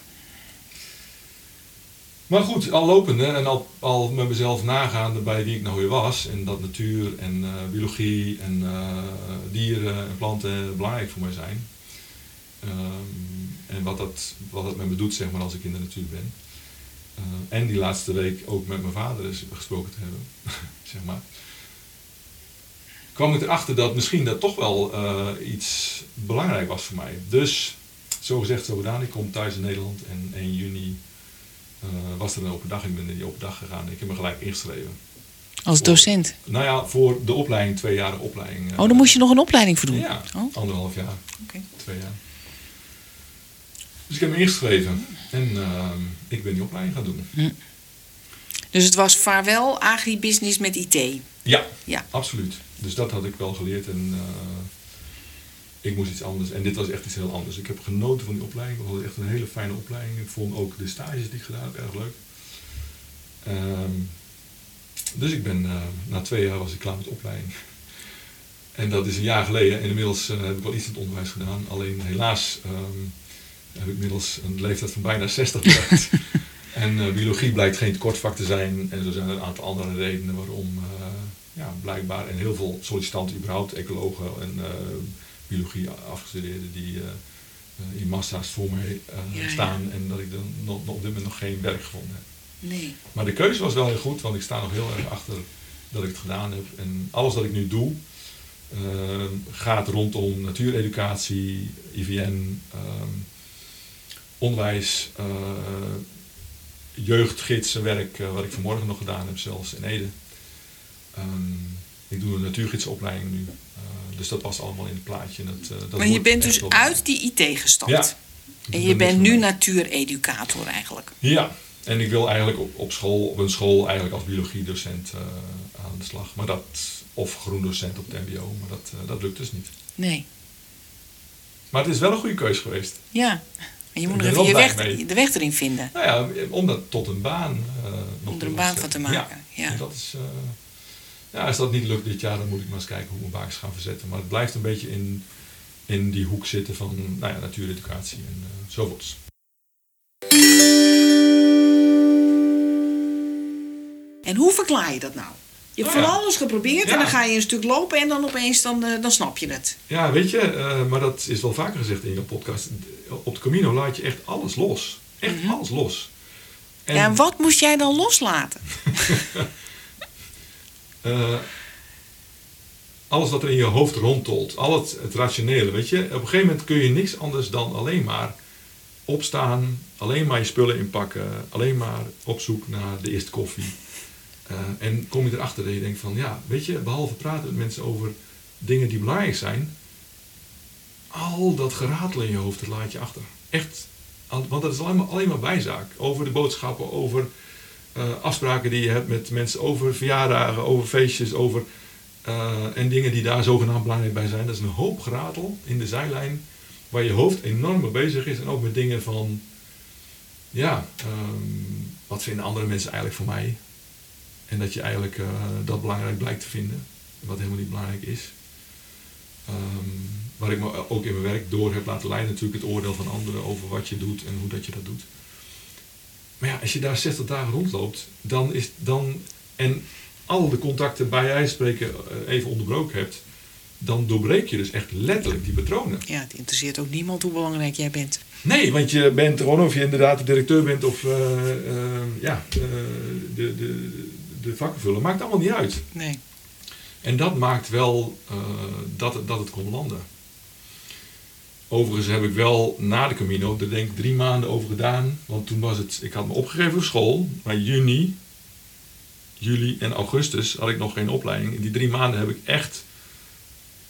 [SPEAKER 3] Maar goed, al lopende en al, al met mezelf nagaande bij wie ik nou weer was. En dat natuur en eh, biologie en dieren en planten belangrijk voor mij zijn. Ehm, en wat dat, wat dat met me doet, zeg maar, als ik in de natuur ben. Eh, en die laatste week ook met mijn vader is gesproken te hebben, zeg maar. kwam ik erachter dat misschien dat toch wel eh, iets belangrijk was voor mij. Dus, zo gezegd, zo gedaan. Ik kom thuis in Nederland en 1 juni eh, was er een open dag. Ik ben in die open dag gegaan. Ik heb me gelijk ingeschreven.
[SPEAKER 2] Als docent.
[SPEAKER 3] Nou ja, voor de opleiding, tweejarige opleiding. eh,
[SPEAKER 2] Oh, dan moest je nog een opleiding voor doen.
[SPEAKER 3] Ja,
[SPEAKER 2] Oh,
[SPEAKER 3] anderhalf jaar,
[SPEAKER 2] oké.
[SPEAKER 3] twee jaar. Dus ik heb me ingeschreven en ehm, ik ben die opleiding gaan doen.
[SPEAKER 2] Dus het was vaarwel agribusiness met IT.
[SPEAKER 3] Ja,
[SPEAKER 2] Ja.
[SPEAKER 3] absoluut. Dus dat had ik wel geleerd en eh, ik moest iets anders. En dit was echt iets heel anders. Ik heb genoten van die opleiding. Het was echt een hele fijne opleiding. Ik vond ook de stages die ik gedaan heb erg leuk. Ehm, dus ik ben, eh, na twee jaar was ik klaar met de opleiding. En dat is een jaar geleden. En inmiddels eh, heb ik wel iets in het onderwijs gedaan. Alleen helaas ehm, heb ik inmiddels een leeftijd van bijna 60 bereikt. en eh, biologie blijkt geen tekortvak te zijn. En zo zijn er een aantal andere redenen waarom eh, ja, blijkbaar. En heel veel sollicitanten überhaupt, ecologen en eh, biologie afgestudeerden die in massa's voor mij
[SPEAKER 2] ja.
[SPEAKER 3] staan. En dat ik dan nog, op dit moment nog geen werk gevonden heb.
[SPEAKER 2] Nee.
[SPEAKER 3] Maar de keuze was wel heel goed, want ik sta nog heel erg achter dat ik het gedaan heb. En alles wat ik nu doe gaat rondom natuureducatie, IVN, ehm, onderwijs, eh jeugdgidsenwerk, eh, wat ik vanmorgen nog gedaan heb, zelfs in Ede. Ehm, ik doe een natuurgidsopleiding nu. Eh, dus dat was allemaal in het plaatje. Dat, dat
[SPEAKER 2] Maar je bent dus uit die IT gestapt.
[SPEAKER 3] Ja.
[SPEAKER 2] En je bent nu natuureducator eigenlijk.
[SPEAKER 3] Ja, en ik wil eigenlijk op, op school, op een school eigenlijk als biologiedocent aan de slag. Maar dat, of groendocent op het mbo, maar dat, dat lukt dus niet.
[SPEAKER 2] Nee.
[SPEAKER 3] Maar het is wel een goede keus geweest.
[SPEAKER 2] Ja. En je moet nog
[SPEAKER 3] ben
[SPEAKER 2] even je weg,
[SPEAKER 3] mee.
[SPEAKER 2] de weg erin vinden.
[SPEAKER 3] Nou ja, om dat tot een baan nog
[SPEAKER 2] Om er een baan van te maken, ja.
[SPEAKER 3] En dat is, eh, ja, als dat niet lukt dit jaar, dan moet ik maar eens kijken hoe mijn baas gaan verzetten. Maar het blijft een beetje in, in die hoek zitten van nou ja, natuureducatie en eh zovoorts.
[SPEAKER 2] En hoe verklaar je dat nou? Je hebt van alles geprobeerd en dan ga je een stuk lopen en dan opeens dan, eh, dan snap je het.
[SPEAKER 3] Ja, weet je, eh, maar dat is wel vaker gezegd in jouw podcast. Op de Camino laat je echt alles los. Echt
[SPEAKER 2] Mhm.
[SPEAKER 3] alles los. En,
[SPEAKER 2] Ja, en wat moest jij dan loslaten?
[SPEAKER 3] eh, alles wat er in je hoofd rondtolt, al het, het rationele, weet je. Op een gegeven moment kun je niks anders dan alleen maar opstaan, alleen maar je spullen inpakken, alleen maar op zoek naar de eerste koffie. Eh, en kom je erachter dat je denkt van, ja, weet je, behalve praten met mensen over dingen die belangrijk zijn, al dat geratel in je hoofd, dat laat je achter. Echt. Want dat is alleen maar, alleen maar bijzaak. Over de boodschappen, over eh, afspraken die je hebt met mensen, over verjaardagen, over feestjes, over... eh, en dingen die daar zogenaamd belangrijk bij zijn. Dat is een hoop geratel in de zijlijn, waar je hoofd enorm mee bezig is. En ook met dingen van, ja, ehm, wat vinden andere mensen eigenlijk van mij? En dat je eigenlijk eh, dat belangrijk blijkt te vinden, wat helemaal niet belangrijk is. Ehm, waar ik me ook in mijn werk door heb laten leiden, natuurlijk het oordeel van anderen over wat je doet en hoe dat je dat doet. Maar ja, als je daar 60 dagen rondloopt, dan is dan en al de contacten bij jij spreken eh, even onderbroken hebt, dan doorbreek je dus echt letterlijk die patronen.
[SPEAKER 2] Ja, het interesseert ook niemand hoe belangrijk jij bent.
[SPEAKER 3] Nee, want je bent gewoon of je inderdaad de directeur bent of eh, ja, de, de, de vakkenvuller, maakt allemaal niet uit.
[SPEAKER 2] Nee.
[SPEAKER 3] En dat maakt wel eh, dat, het- dat het kon landen. Overigens heb ik wel na de Camino er denk ik drie maanden over gedaan. Want toen was het, ik had me opgegeven voor school. Maar juni, juli en augustus had ik nog geen opleiding. In die drie maanden heb ik echt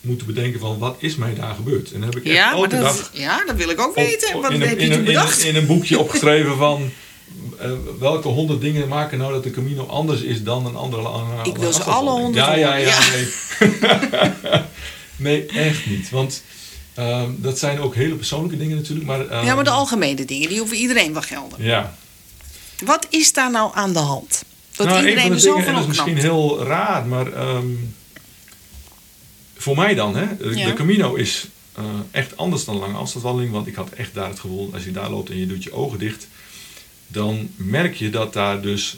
[SPEAKER 3] moeten bedenken van wat is mij daar gebeurd. En dan heb ik echt
[SPEAKER 2] Ja,
[SPEAKER 3] elke
[SPEAKER 2] dat,
[SPEAKER 3] dag
[SPEAKER 2] ja, dat wil ik ook
[SPEAKER 3] op-
[SPEAKER 2] weten. Wat
[SPEAKER 3] in,
[SPEAKER 2] heb
[SPEAKER 3] een,
[SPEAKER 2] je
[SPEAKER 3] in,
[SPEAKER 2] toen
[SPEAKER 3] in,
[SPEAKER 2] bedacht?
[SPEAKER 3] een, in een boekje opgeschreven van welke honderd dingen maken nou dat de Camino anders is dan een andere lange
[SPEAKER 2] Ik wil ze alle honderd
[SPEAKER 3] Ja, ja, ja.
[SPEAKER 2] horen,
[SPEAKER 3] Nee. nee, echt niet. Want ehm, dat zijn ook hele persoonlijke dingen natuurlijk. Maar, ehm,
[SPEAKER 2] Ja, maar de algemene dingen, die hoeven iedereen wel gelden.
[SPEAKER 3] Ja.
[SPEAKER 2] Wat is daar nou aan de hand? Dat
[SPEAKER 3] nou, een
[SPEAKER 2] iedereen er zo van
[SPEAKER 3] dat is misschien heel raar, maar ehm, voor mij dan, hè, de,
[SPEAKER 2] Ja.
[SPEAKER 3] de Camino is eh, echt anders dan lange afstandswandeling. Want ik had echt daar het gevoel, als je daar loopt en je doet je ogen dicht, dan merk je dat daar dus,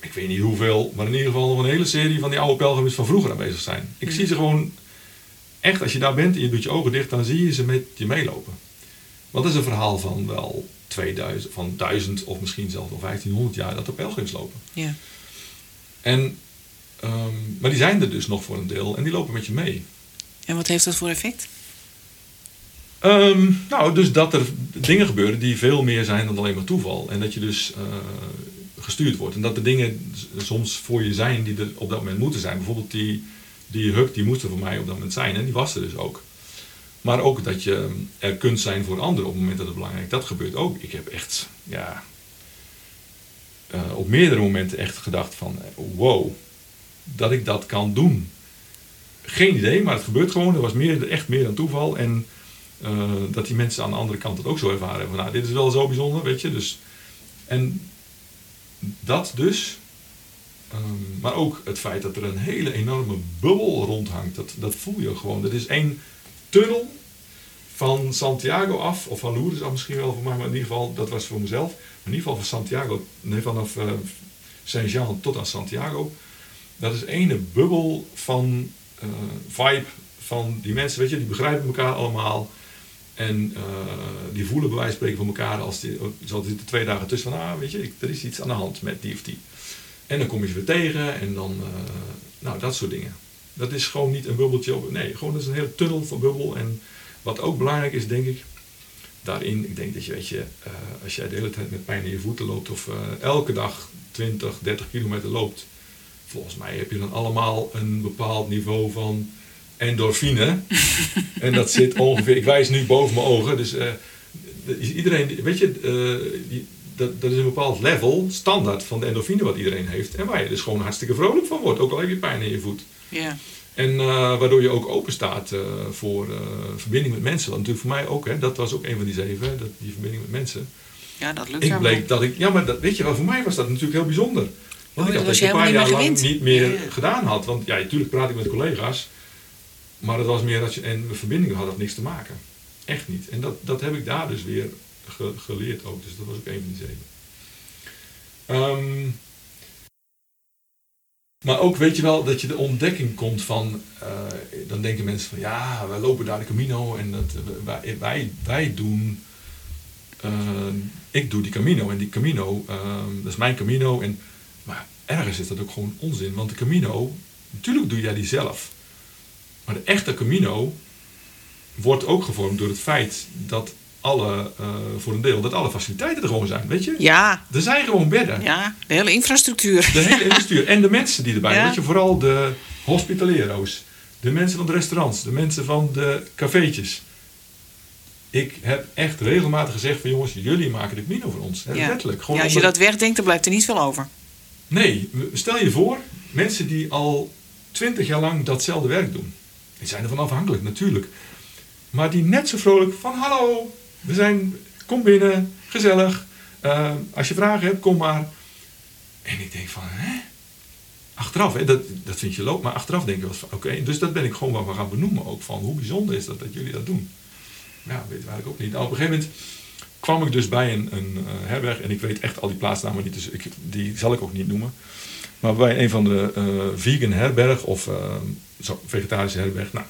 [SPEAKER 3] ik weet niet hoeveel, maar in ieder geval nog een hele serie van die oude pelgrims van vroeger aanwezig zijn. Ik
[SPEAKER 2] Mhm.
[SPEAKER 3] zie ze gewoon, echt als je daar bent en je doet je ogen dicht, dan zie je ze met je meelopen. Dat is een verhaal van wel 2000, van 1000 of misschien zelfs wel 1500 jaar dat er pelgrims lopen.
[SPEAKER 2] Ja.
[SPEAKER 3] En, ehm, maar die zijn er dus nog voor een deel en die lopen met je mee.
[SPEAKER 2] En wat heeft dat voor effect?
[SPEAKER 3] Ehm, nou, dus dat er dingen gebeuren die veel meer zijn dan alleen maar toeval. En dat je dus eh, gestuurd wordt. En dat de dingen soms voor je zijn die er op dat moment moeten zijn. Bijvoorbeeld die, die die moest er voor mij op dat moment zijn. En die was er dus ook. Maar ook dat je er kunt zijn voor anderen op het moment dat het belangrijk is. Dat gebeurt ook. Ik heb echt, ja, eh, op meerdere momenten echt gedacht van, wow, dat ik dat kan doen. Geen idee, maar het gebeurt gewoon. Er was meer, echt meer dan toeval. En eh, dat die mensen aan de andere kant het ook zo ervaren hebben. Van, nou, dit is wel zo bijzonder, weet je. Dus, en dat dus. Ehm, maar ook het feit dat er een hele enorme bubbel rondhangt. Dat, dat voel je gewoon. Dat is één tunnel van Santiago af. Of van Lourdes af misschien wel voor mij. Maar in ieder geval, dat was voor mezelf. Maar in ieder geval van Santiago. Nee, vanaf eh, Saint-Jean tot aan Santiago. Dat is ene bubbel van eh, vibe van die mensen. Weet je, die begrijpen elkaar allemaal. En eh, die voelen bij wijze van spreken van elkaar als die, zo zitten twee dagen tussen van, ah, weet je, er is iets aan de hand met die of die. En dan kom je ze weer tegen en dan, eh, nou, dat soort dingen. Dat is gewoon niet een bubbeltje, op, nee, gewoon dat is een hele tunnel van bubbel. En wat ook belangrijk is, denk ik, daarin, ik denk dat je, weet je, eh, als jij de hele tijd met pijn in je voeten loopt of elke dag 20, 30 kilometer loopt, volgens mij heb je dan allemaal een bepaald niveau van endorfine. en dat zit ongeveer, ik wijs nu boven mijn ogen, dus eh, iedereen, weet je, eh, die, dat, dat is een bepaald level, standaard van de endorfine wat iedereen heeft. En waar je dus gewoon hartstikke vrolijk van wordt, ook al heb je pijn in je voet.
[SPEAKER 2] Ja.
[SPEAKER 3] En eh, waardoor je ook open staat voor verbinding met mensen. Want natuurlijk voor mij ook, hè, dat was ook een van die zeven, dat, die verbinding met mensen.
[SPEAKER 2] ja, dat lukt
[SPEAKER 3] Ik bleek dat ik, ja, maar dat, weet je wel, voor mij was dat natuurlijk heel bijzonder. Want
[SPEAKER 2] Oh,
[SPEAKER 3] ik had
[SPEAKER 2] dat
[SPEAKER 3] een paar jaar lang niet meer
[SPEAKER 2] Ja.
[SPEAKER 3] gedaan had. Want ja, natuurlijk praat ik met collega's. Maar het was meer dat je, en verbindingen hadden niks te maken. Echt niet. En dat, dat heb ik daar dus weer ge- geleerd ook. Dus dat was ook een van die zeven. Ehm, maar ook weet je wel dat je de ontdekking komt van, eh, dan denken mensen van ja, wij lopen daar de Camino en dat, wij, wij, wij doen, eh, ik doe die Camino en die Camino, ehm, dat is mijn Camino. En, maar ergens is dat ook gewoon onzin, want de Camino, natuurlijk doe jij die zelf. Maar de echte Camino wordt ook gevormd door het feit dat alle, eh, voor een deel, dat alle faciliteiten er gewoon zijn, weet je?
[SPEAKER 2] Ja,
[SPEAKER 3] Er zijn gewoon bedden.
[SPEAKER 2] ja, de hele infrastructuur.
[SPEAKER 3] De hele industrie. En de mensen die erbij,
[SPEAKER 2] Ja.
[SPEAKER 3] weet je, vooral de hospitalero's, de mensen van de restaurants, de mensen van de cafeetjes. Ik heb echt regelmatig gezegd van jongens, jullie maken de Camino voor ons. Hè,
[SPEAKER 2] Ja.
[SPEAKER 3] Letterlijk. Gewoon
[SPEAKER 2] Ja, als je
[SPEAKER 3] onder-
[SPEAKER 2] dat wegdenkt, dan blijft er niet veel over.
[SPEAKER 3] Nee, stel je voor, mensen die al twintig jaar lang datzelfde werk doen. Die zijn ervan afhankelijk, natuurlijk. Maar die net zo vrolijk van hallo, we zijn, kom binnen, gezellig. Eh, als je vragen hebt, kom maar. En ik denk van, hè? Achteraf, hè, dat, dat vind je loop, maar achteraf denk ik wel van, oké, dus dat ben ik gewoon wel gaan benoemen ook van, hoe bijzonder is dat dat jullie dat doen? Ja, weet ik eigenlijk ook niet. Nou, op een gegeven moment kwam ik dus bij een, een eh, herberg en ik weet echt al die plaatsnamen niet, dus ik, die zal ik ook niet noemen. Maar bij een van de eh, vegan herberg of zo, vegetarische herberg, nou.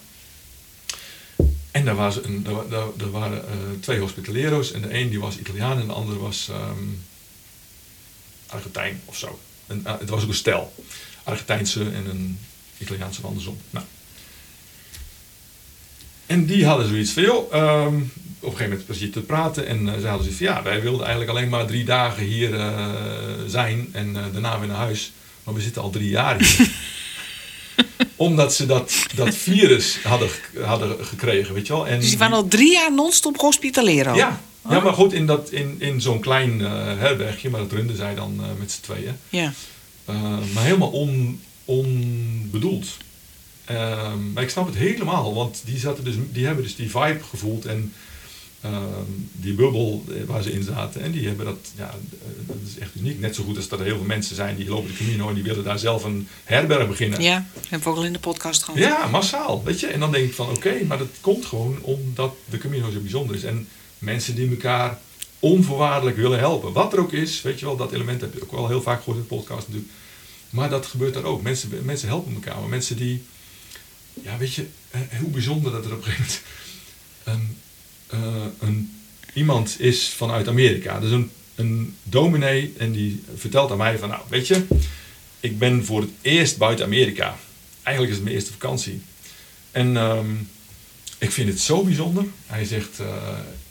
[SPEAKER 3] En daar, was een, daar, daar, daar waren eh, twee hospitalero's en de een die was Italiaan en de andere was ehm, Argentijn of zo. En, het was ook een stel. Argentijnse en een Italiaanse of andersom. Nou. En die hadden zoiets van, joh, ehm, op een gegeven moment je te praten en uh, ze hadden zoiets van ja, wij wilden eigenlijk alleen maar drie dagen hier uh, zijn en uh, daarna weer naar huis. Maar we zitten al drie jaar hier. Omdat ze dat, dat virus hadden, hadden gekregen, weet je wel. En
[SPEAKER 2] dus die waren al drie jaar non-stop hospitaleren?
[SPEAKER 3] Ja, oh. ja, maar goed, in, dat, in, in zo'n klein herbergje, maar dat runden zij dan met z'n tweeën.
[SPEAKER 2] Ja.
[SPEAKER 3] maar helemaal on, onbedoeld. Um, maar ik snap het helemaal, want die, zaten dus, die hebben dus die vibe gevoeld en um, die bubbel waar ze in zaten. En die hebben dat, ja, dat is echt uniek. Net zo goed als dat er heel veel mensen zijn die lopen de Camino en die willen daar zelf een herberg beginnen.
[SPEAKER 2] Ja, hebben we ook al in de podcast gehad.
[SPEAKER 3] Ja, massaal, weet je. En dan denk ik van oké, maar dat komt gewoon omdat de Camino zo bijzonder is. En mensen die elkaar onvoorwaardelijk willen helpen. Wat er ook is, weet je wel, dat element heb je ook wel heel vaak gehoord in de podcast natuurlijk. Maar dat gebeurt daar ook. Mensen, mensen helpen elkaar. Maar mensen die ja, weet je, hoe bijzonder dat er op een gegeven moment een, uh, een, iemand is vanuit Amerika. Dus een, een dominee en die vertelt aan mij van, nou, weet je, ik ben voor het eerst buiten Amerika. Eigenlijk is het mijn eerste vakantie. En um, ik vind het zo bijzonder. Hij zegt, uh,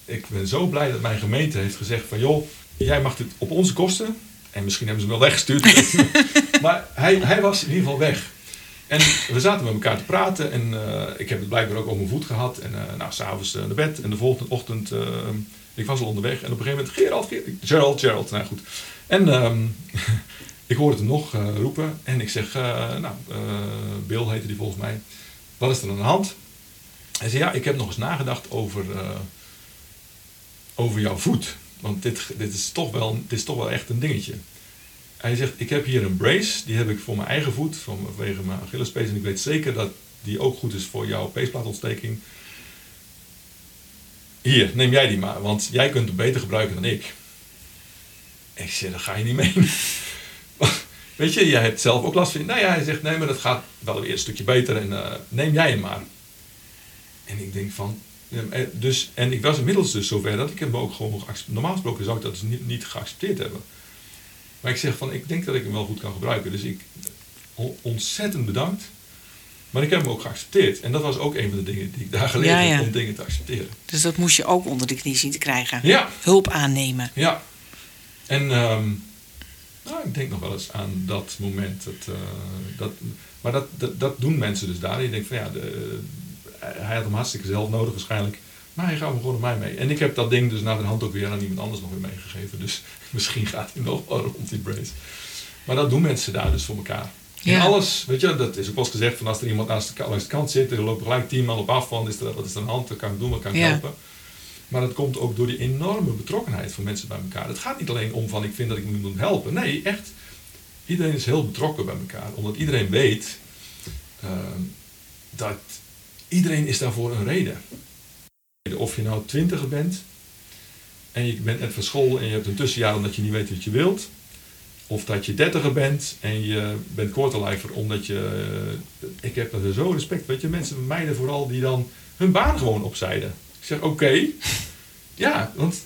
[SPEAKER 3] ik ben zo blij dat mijn gemeente heeft gezegd van, joh, jij mag dit op onze kosten. En misschien hebben ze hem wel weggestuurd. maar hij, hij was in ieder geval weg. En we zaten met elkaar te praten en uh, ik heb het blijkbaar ook op mijn voet gehad. En uh, nou, s'avonds uh, naar bed en de volgende ochtend, ik was al onderweg. En op een gegeven moment, Gerald, Gerald Gerald, nou goed. En um, ik hoorde hem nog roepen en ik zeg, nou, Bill heette die volgens mij. Wat is er aan de hand? Hij zei, ja, ik heb nog eens nagedacht over, over jouw voet. Want dit, dit, is toch wel, dit is toch wel echt een dingetje. Hij zegt, ik heb hier een brace, die heb ik voor mijn eigen voet, vanwege mijn Achillespees. En ik weet zeker dat die ook goed is voor jouw peesplaatontsteking. Hier, neem jij die maar, want jij kunt hem beter gebruiken dan ik. Ik zeg, dat ga je niet meenemen. Weet je, jij hebt zelf ook last van. Nou ja, hij zegt, nee, maar dat gaat wel weer een stukje beter en uh, neem jij hem maar. En ik denk van, dus, en ik was inmiddels dus zover dat ik hem ook gewoon Normaal gesproken zou ik dat dus niet, niet geaccepteerd hebben. Maar ik zeg van, ik denk dat ik hem wel goed kan gebruiken. Dus ik ontzettend bedankt. Maar ik heb hem ook geaccepteerd. En dat was ook een van de dingen die ik daar geleerd heb om dingen te accepteren.
[SPEAKER 2] Dus dat moest je ook onder de knie zien te krijgen.
[SPEAKER 3] Ja.
[SPEAKER 2] Hulp aannemen.
[SPEAKER 3] Ja. En um, nou, ik denk nog wel eens aan dat moment. Dat, uh, dat, maar dat, dat, dat, doen mensen dus daar. Je denkt van ja, de, hij had hem hartstikke zelf nodig waarschijnlijk. Maar hij gaat hem gewoon op mij mee. En ik heb dat ding dus naar de hand ook weer aan iemand anders nog weer meegegeven. Dus misschien gaat hij nog wel rond die brace. Maar dat doen mensen daar dus voor elkaar. Ja. En alles, weet je, dat is ook wel eens gezegd van als er iemand naast de, langs de kant zit, er lopen gelijk tien man op af van, is er, wat is er aan de hand, wat kan ik doen, wat kan ik ja. helpen. Maar dat komt ook door die enorme betrokkenheid van mensen bij elkaar. Het gaat niet alleen om van ik vind dat ik moet helpen. Nee, echt. Iedereen is heel betrokken bij elkaar. Omdat iedereen weet uh, dat iedereen is daarvoor een reden. Of je nou twintiger bent en je bent net van school en je hebt een tussenjaar omdat je niet weet wat je wilt. Of dat je dertiger bent en je bent quarterlifer omdat je... Ik heb er zo respect, weet je, mensen meiden vooral die dan hun baan gewoon opzijden. Ik zeg oké, ja, want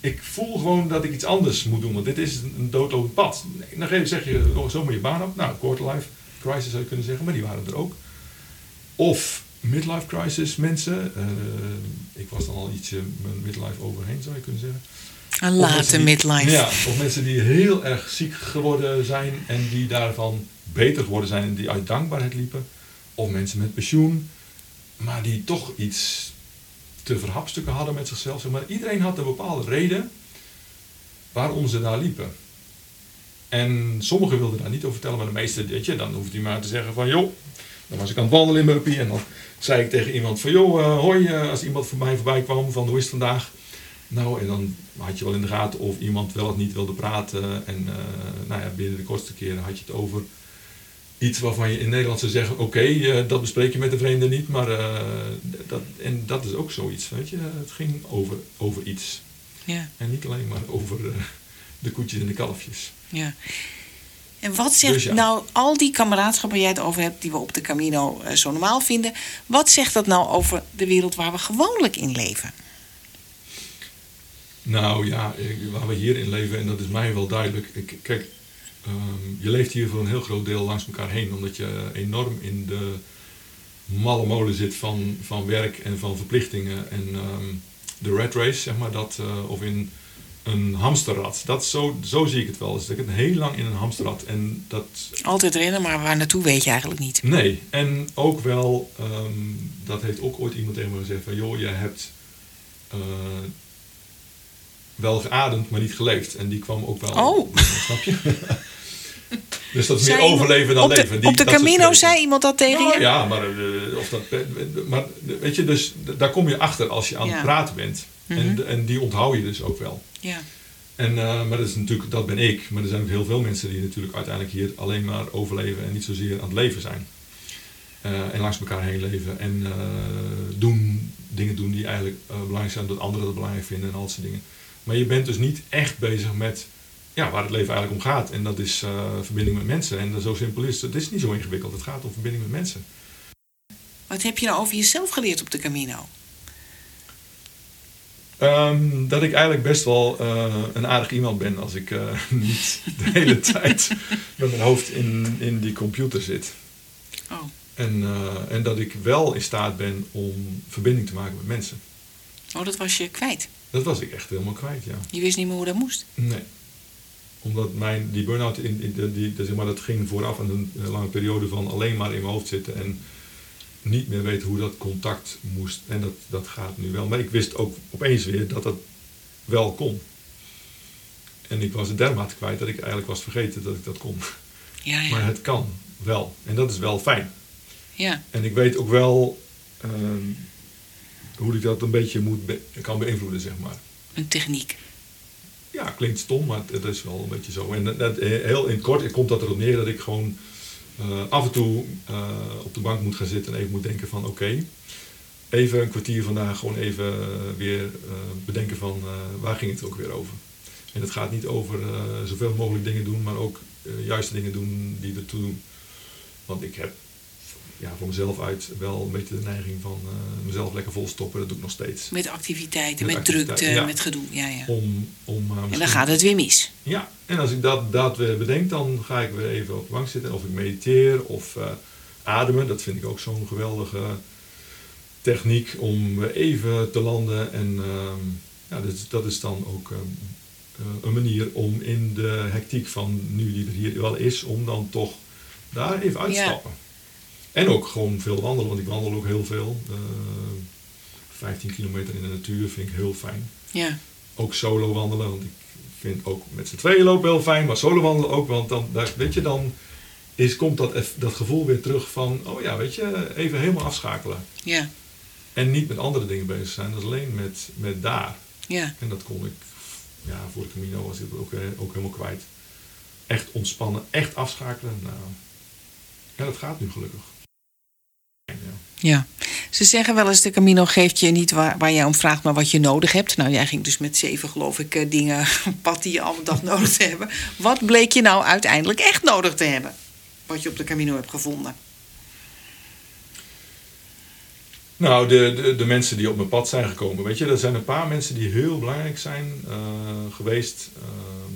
[SPEAKER 3] ik voel gewoon dat ik iets anders moet doen, want dit is een doodlopend pad. Dan zeg je oh, zomaar je baan op. Nou, quarterlife crisis zou je kunnen zeggen, maar die waren er ook. Of midlife crisis mensen. Uh, ik was dan al ietsje mijn midlife overheen, zou je kunnen zeggen.
[SPEAKER 2] Een late die, midlife.
[SPEAKER 3] Ja, of mensen die heel erg ziek geworden zijn en die daarvan beter geworden zijn en die uit dankbaarheid liepen. Of mensen met pensioen, maar die toch iets te verhapstukken hadden met zichzelf. Maar iedereen had een bepaalde reden waarom ze daar liepen. En sommigen wilden daar niet over vertellen, maar de meeste, weet je, dan hoeft hij maar te zeggen van, joh, dan was ik aan het wandelen in mijn uppie en dan zei ik tegen iemand van, joh, uh, hoi, uh, als iemand voor mij voorbij kwam van, hoe is het vandaag? Nou, en dan had je wel in de gaten of iemand wel of niet wilde praten. En uh, nou ja, binnen de kortste keren had je het over iets waarvan je in Nederland zou zeggen, oké, okay, dat bespreek je met de vreemde niet, maar dat, en dat is ook zoiets, weet je. Het ging over, over iets.
[SPEAKER 2] Ja.
[SPEAKER 3] En niet alleen maar over de koetjes en de kalfjes.
[SPEAKER 2] Ja. En wat zegt dus ja. nou al die kameraadschap waar jij het over hebt, die we op de Camino uh, zo normaal vinden, wat zegt dat nou over de wereld waar we gewoonlijk in leven?
[SPEAKER 3] Nou ja, waar we hier in leven, en dat is mij wel duidelijk. Kijk, um, je leeft hier voor een heel groot deel langs elkaar heen, omdat je enorm in de malle molen zit van, van werk en van verplichtingen. En um, de rat race, zeg maar, dat, eh, of in een hamsterrad. Dat zo, zo zie ik het wel. Dus ik heel lang in een hamsterrad. En dat,
[SPEAKER 2] Altijd rennen, maar waar naartoe weet je eigenlijk niet.
[SPEAKER 3] nee, en ook wel, ehm, dat heeft ook ooit iemand tegen me gezegd van, joh, je hebt eh, wel geademd, maar niet geleefd. En die kwam ook wel.
[SPEAKER 2] Oh.
[SPEAKER 3] Snap je? dus dat is meer overleven dan
[SPEAKER 2] op de,
[SPEAKER 3] leven. Die-
[SPEAKER 2] op de Camino zei iemand dat tegen
[SPEAKER 3] Nou
[SPEAKER 2] je?
[SPEAKER 3] ja, maar, eh, of dat, maar weet je, dus daar kom je achter als je aan
[SPEAKER 2] Ja.
[SPEAKER 3] het praten bent. en, en die onthoud je dus ook wel.
[SPEAKER 2] Ja.
[SPEAKER 3] En, eh, maar dat is natuurlijk, dat ben ik. Maar er zijn ook heel veel mensen die natuurlijk uiteindelijk hier alleen maar overleven en niet zozeer aan het leven zijn. Eh, en langs elkaar heen leven en eh, doen, dingen doen die eigenlijk belangrijk zijn, dat anderen dat belangrijk vinden en al dat soort dingen. Maar je bent dus niet echt bezig met ja, waar het leven eigenlijk om gaat. En dat is verbinding met mensen. En zo simpel is het. Het is niet zo ingewikkeld. Het gaat om verbinding met mensen.
[SPEAKER 2] Wat heb je nou over jezelf geleerd op de Camino?
[SPEAKER 3] Ehm, dat ik eigenlijk best wel eh, een aardig iemand ben als ik eh, niet de hele tijd met mijn hoofd in, in die computer zit.
[SPEAKER 2] Oh,
[SPEAKER 3] En, eh, en dat ik wel in staat ben om verbinding te maken met mensen.
[SPEAKER 2] oh dat was je kwijt.
[SPEAKER 3] Dat was ik echt helemaal kwijt, ja.
[SPEAKER 2] Je wist niet meer hoe dat moest.
[SPEAKER 3] Nee. Omdat mijn, die burn-out, in, in, die, zeg maar, dat ging vooraf aan een, lange periode van alleen maar in mijn hoofd zitten en niet meer weten hoe dat contact moest. En dat, dat gaat nu wel. Maar ik wist ook opeens weer dat dat wel kon. En ik was het dermate kwijt dat ik eigenlijk was vergeten dat ik dat kon.
[SPEAKER 2] Ja, ja.
[SPEAKER 3] Maar het kan wel. En dat is wel fijn.
[SPEAKER 2] ja.
[SPEAKER 3] En ik weet ook wel ehm, hoe ik dat een beetje moet be- kan beïnvloeden, zeg maar.
[SPEAKER 2] Een techniek.
[SPEAKER 3] Ja, klinkt stom, maar het is wel een beetje zo. En dat, dat- heel in kort komt dat erop neer dat ik gewoon eh, af en toe eh, op de bank moet gaan zitten en even moet denken van oké, even een kwartier vandaag gewoon even eh, weer bedenken van waar ging het ook weer over. En het gaat niet over zoveel mogelijk dingen doen, maar ook juiste dingen doen die ertoe doen. Want ik heb ja, voor mezelf uit wel een beetje de neiging van eh, mezelf lekker vol stoppen. Dat doe ik nog steeds.
[SPEAKER 2] Met activiteiten,
[SPEAKER 3] Met
[SPEAKER 2] met, drukte,
[SPEAKER 3] ja.
[SPEAKER 2] met gedoe. Ja, ja.
[SPEAKER 3] Om, om, eh,
[SPEAKER 2] En dan gaat het weer mis.
[SPEAKER 3] ja, en als ik dat, dat weer bedenk, dan ga ik weer even op de bank zitten. Of ik mediteer of eh, ademen. Dat vind ik ook zo'n geweldige techniek om even te landen. En ehm, ja, dat, is- dat is dan ook ehm, eh, een manier om in de hectiek van nu die er hier wel is, om dan toch daar even uit te stappen. En ook gewoon veel wandelen, want ik wandel ook heel veel. Eh 15 kilometer in de natuur vind ik heel fijn
[SPEAKER 2] Ja.
[SPEAKER 3] ook solo wandelen. Want ik vind ook met z'n tweeën lopen heel fijn, maar solo wandelen ook. Want dan, weet je, dan is, komt dat, dat gevoel weer terug van, oh ja, weet je, even helemaal afschakelen.
[SPEAKER 2] Ja.
[SPEAKER 3] En niet met andere dingen bezig zijn, dat is alleen met, met daar.
[SPEAKER 2] Ja.
[SPEAKER 3] En dat kon ik, ja, voor de Camino was ik dat ook, eh, ook helemaal kwijt. Echt ontspannen, echt afschakelen. Nou, ja, dat gaat nu gelukkig. Ja.
[SPEAKER 2] Ze zeggen wel eens, de Camino geeft je niet waar, waar jij om vraagt, maar wat je nodig hebt. Nou, jij ging dus met zeven, geloof ik, eh, dingen pad die je alle dag nodig te hebben. Wat bleek je nou uiteindelijk echt nodig te hebben? Wat je op de Camino hebt gevonden.
[SPEAKER 3] Nou, de, de, de mensen die op mijn pad zijn gekomen. Weet je, er zijn een paar mensen die heel belangrijk zijn eh, geweest. ehm,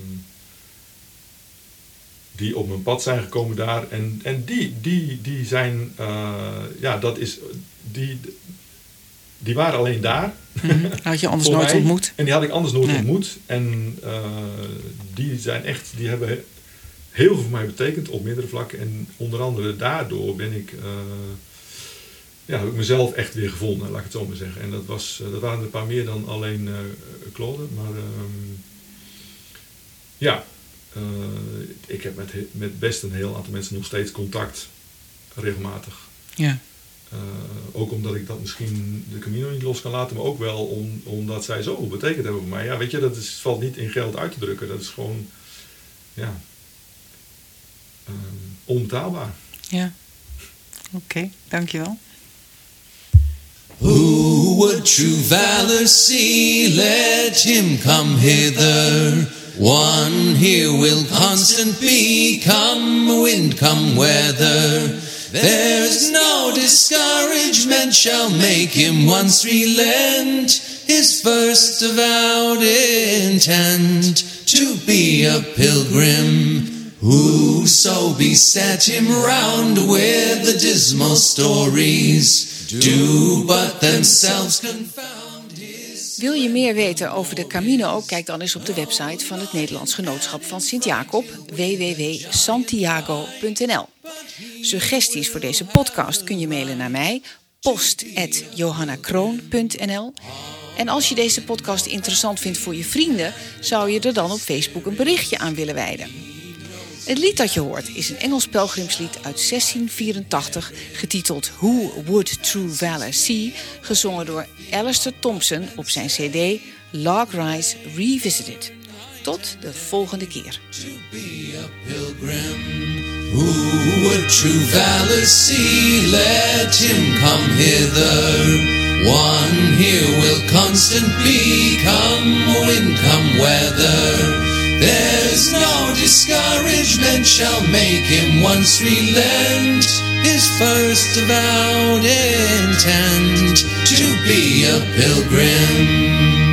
[SPEAKER 3] die op mijn pad zijn gekomen daar. En, en die, die, die zijn, eh, ja, dat is, die, die waren alleen daar.
[SPEAKER 2] Mhm. Had je anders nooit
[SPEAKER 3] mij.
[SPEAKER 2] ontmoet?
[SPEAKER 3] En die had ik anders nooit
[SPEAKER 2] Nee.
[SPEAKER 3] ontmoet. En eh, die zijn echt, die hebben he- heel veel voor mij betekend op meerdere vlakken. En onder andere daardoor ben ik, eh, ja, heb ik mezelf echt weer gevonden, laat ik het zo maar zeggen. En dat, was, dat waren er een paar meer dan alleen Claude. Maar ehm, ja, ik heb met, met best een heel aantal mensen nog steeds contact, regelmatig.
[SPEAKER 2] Ja.
[SPEAKER 3] Eh, ook omdat ik dat misschien de Camino niet los kan laten, maar ook wel om, omdat zij zoveel betekend hebben voor mij. Ja, weet je, dat is, valt niet in geld uit te drukken. Dat is gewoon, ja, ehm, onbetaalbaar.
[SPEAKER 2] Ja. Oké, dankjewel.
[SPEAKER 1] Who would true valor see? Let him come hither. One here will constant be, come wind, come weather. There's no discouragement shall make him once relent his first avowed intent to be a pilgrim. Whoso beset him round with the dismal stories do but themselves confound
[SPEAKER 2] Wil je meer weten over de Camino? Kijk dan eens op de website van het Nederlands Genootschap van Sint-Jacob, www.santiago.nl. Suggesties voor deze podcast kun je mailen naar mij, post.johannakroon.nl. En als je deze podcast interessant vindt voor je vrienden, zou je er dan op Facebook een berichtje aan willen wijden. Het lied dat je hoort is een Engels pelgrimslied uit 1684, getiteld Who Would True Valor See, gezongen door Alistair Thompson op zijn CD Log Rise Revisited. Tot de volgende keer.
[SPEAKER 1] Who would true valor see? Let him come hither. One here will constant be, come wind, come weather. There's no discouragement shall make him once relent his first avowed intent to be a pilgrim.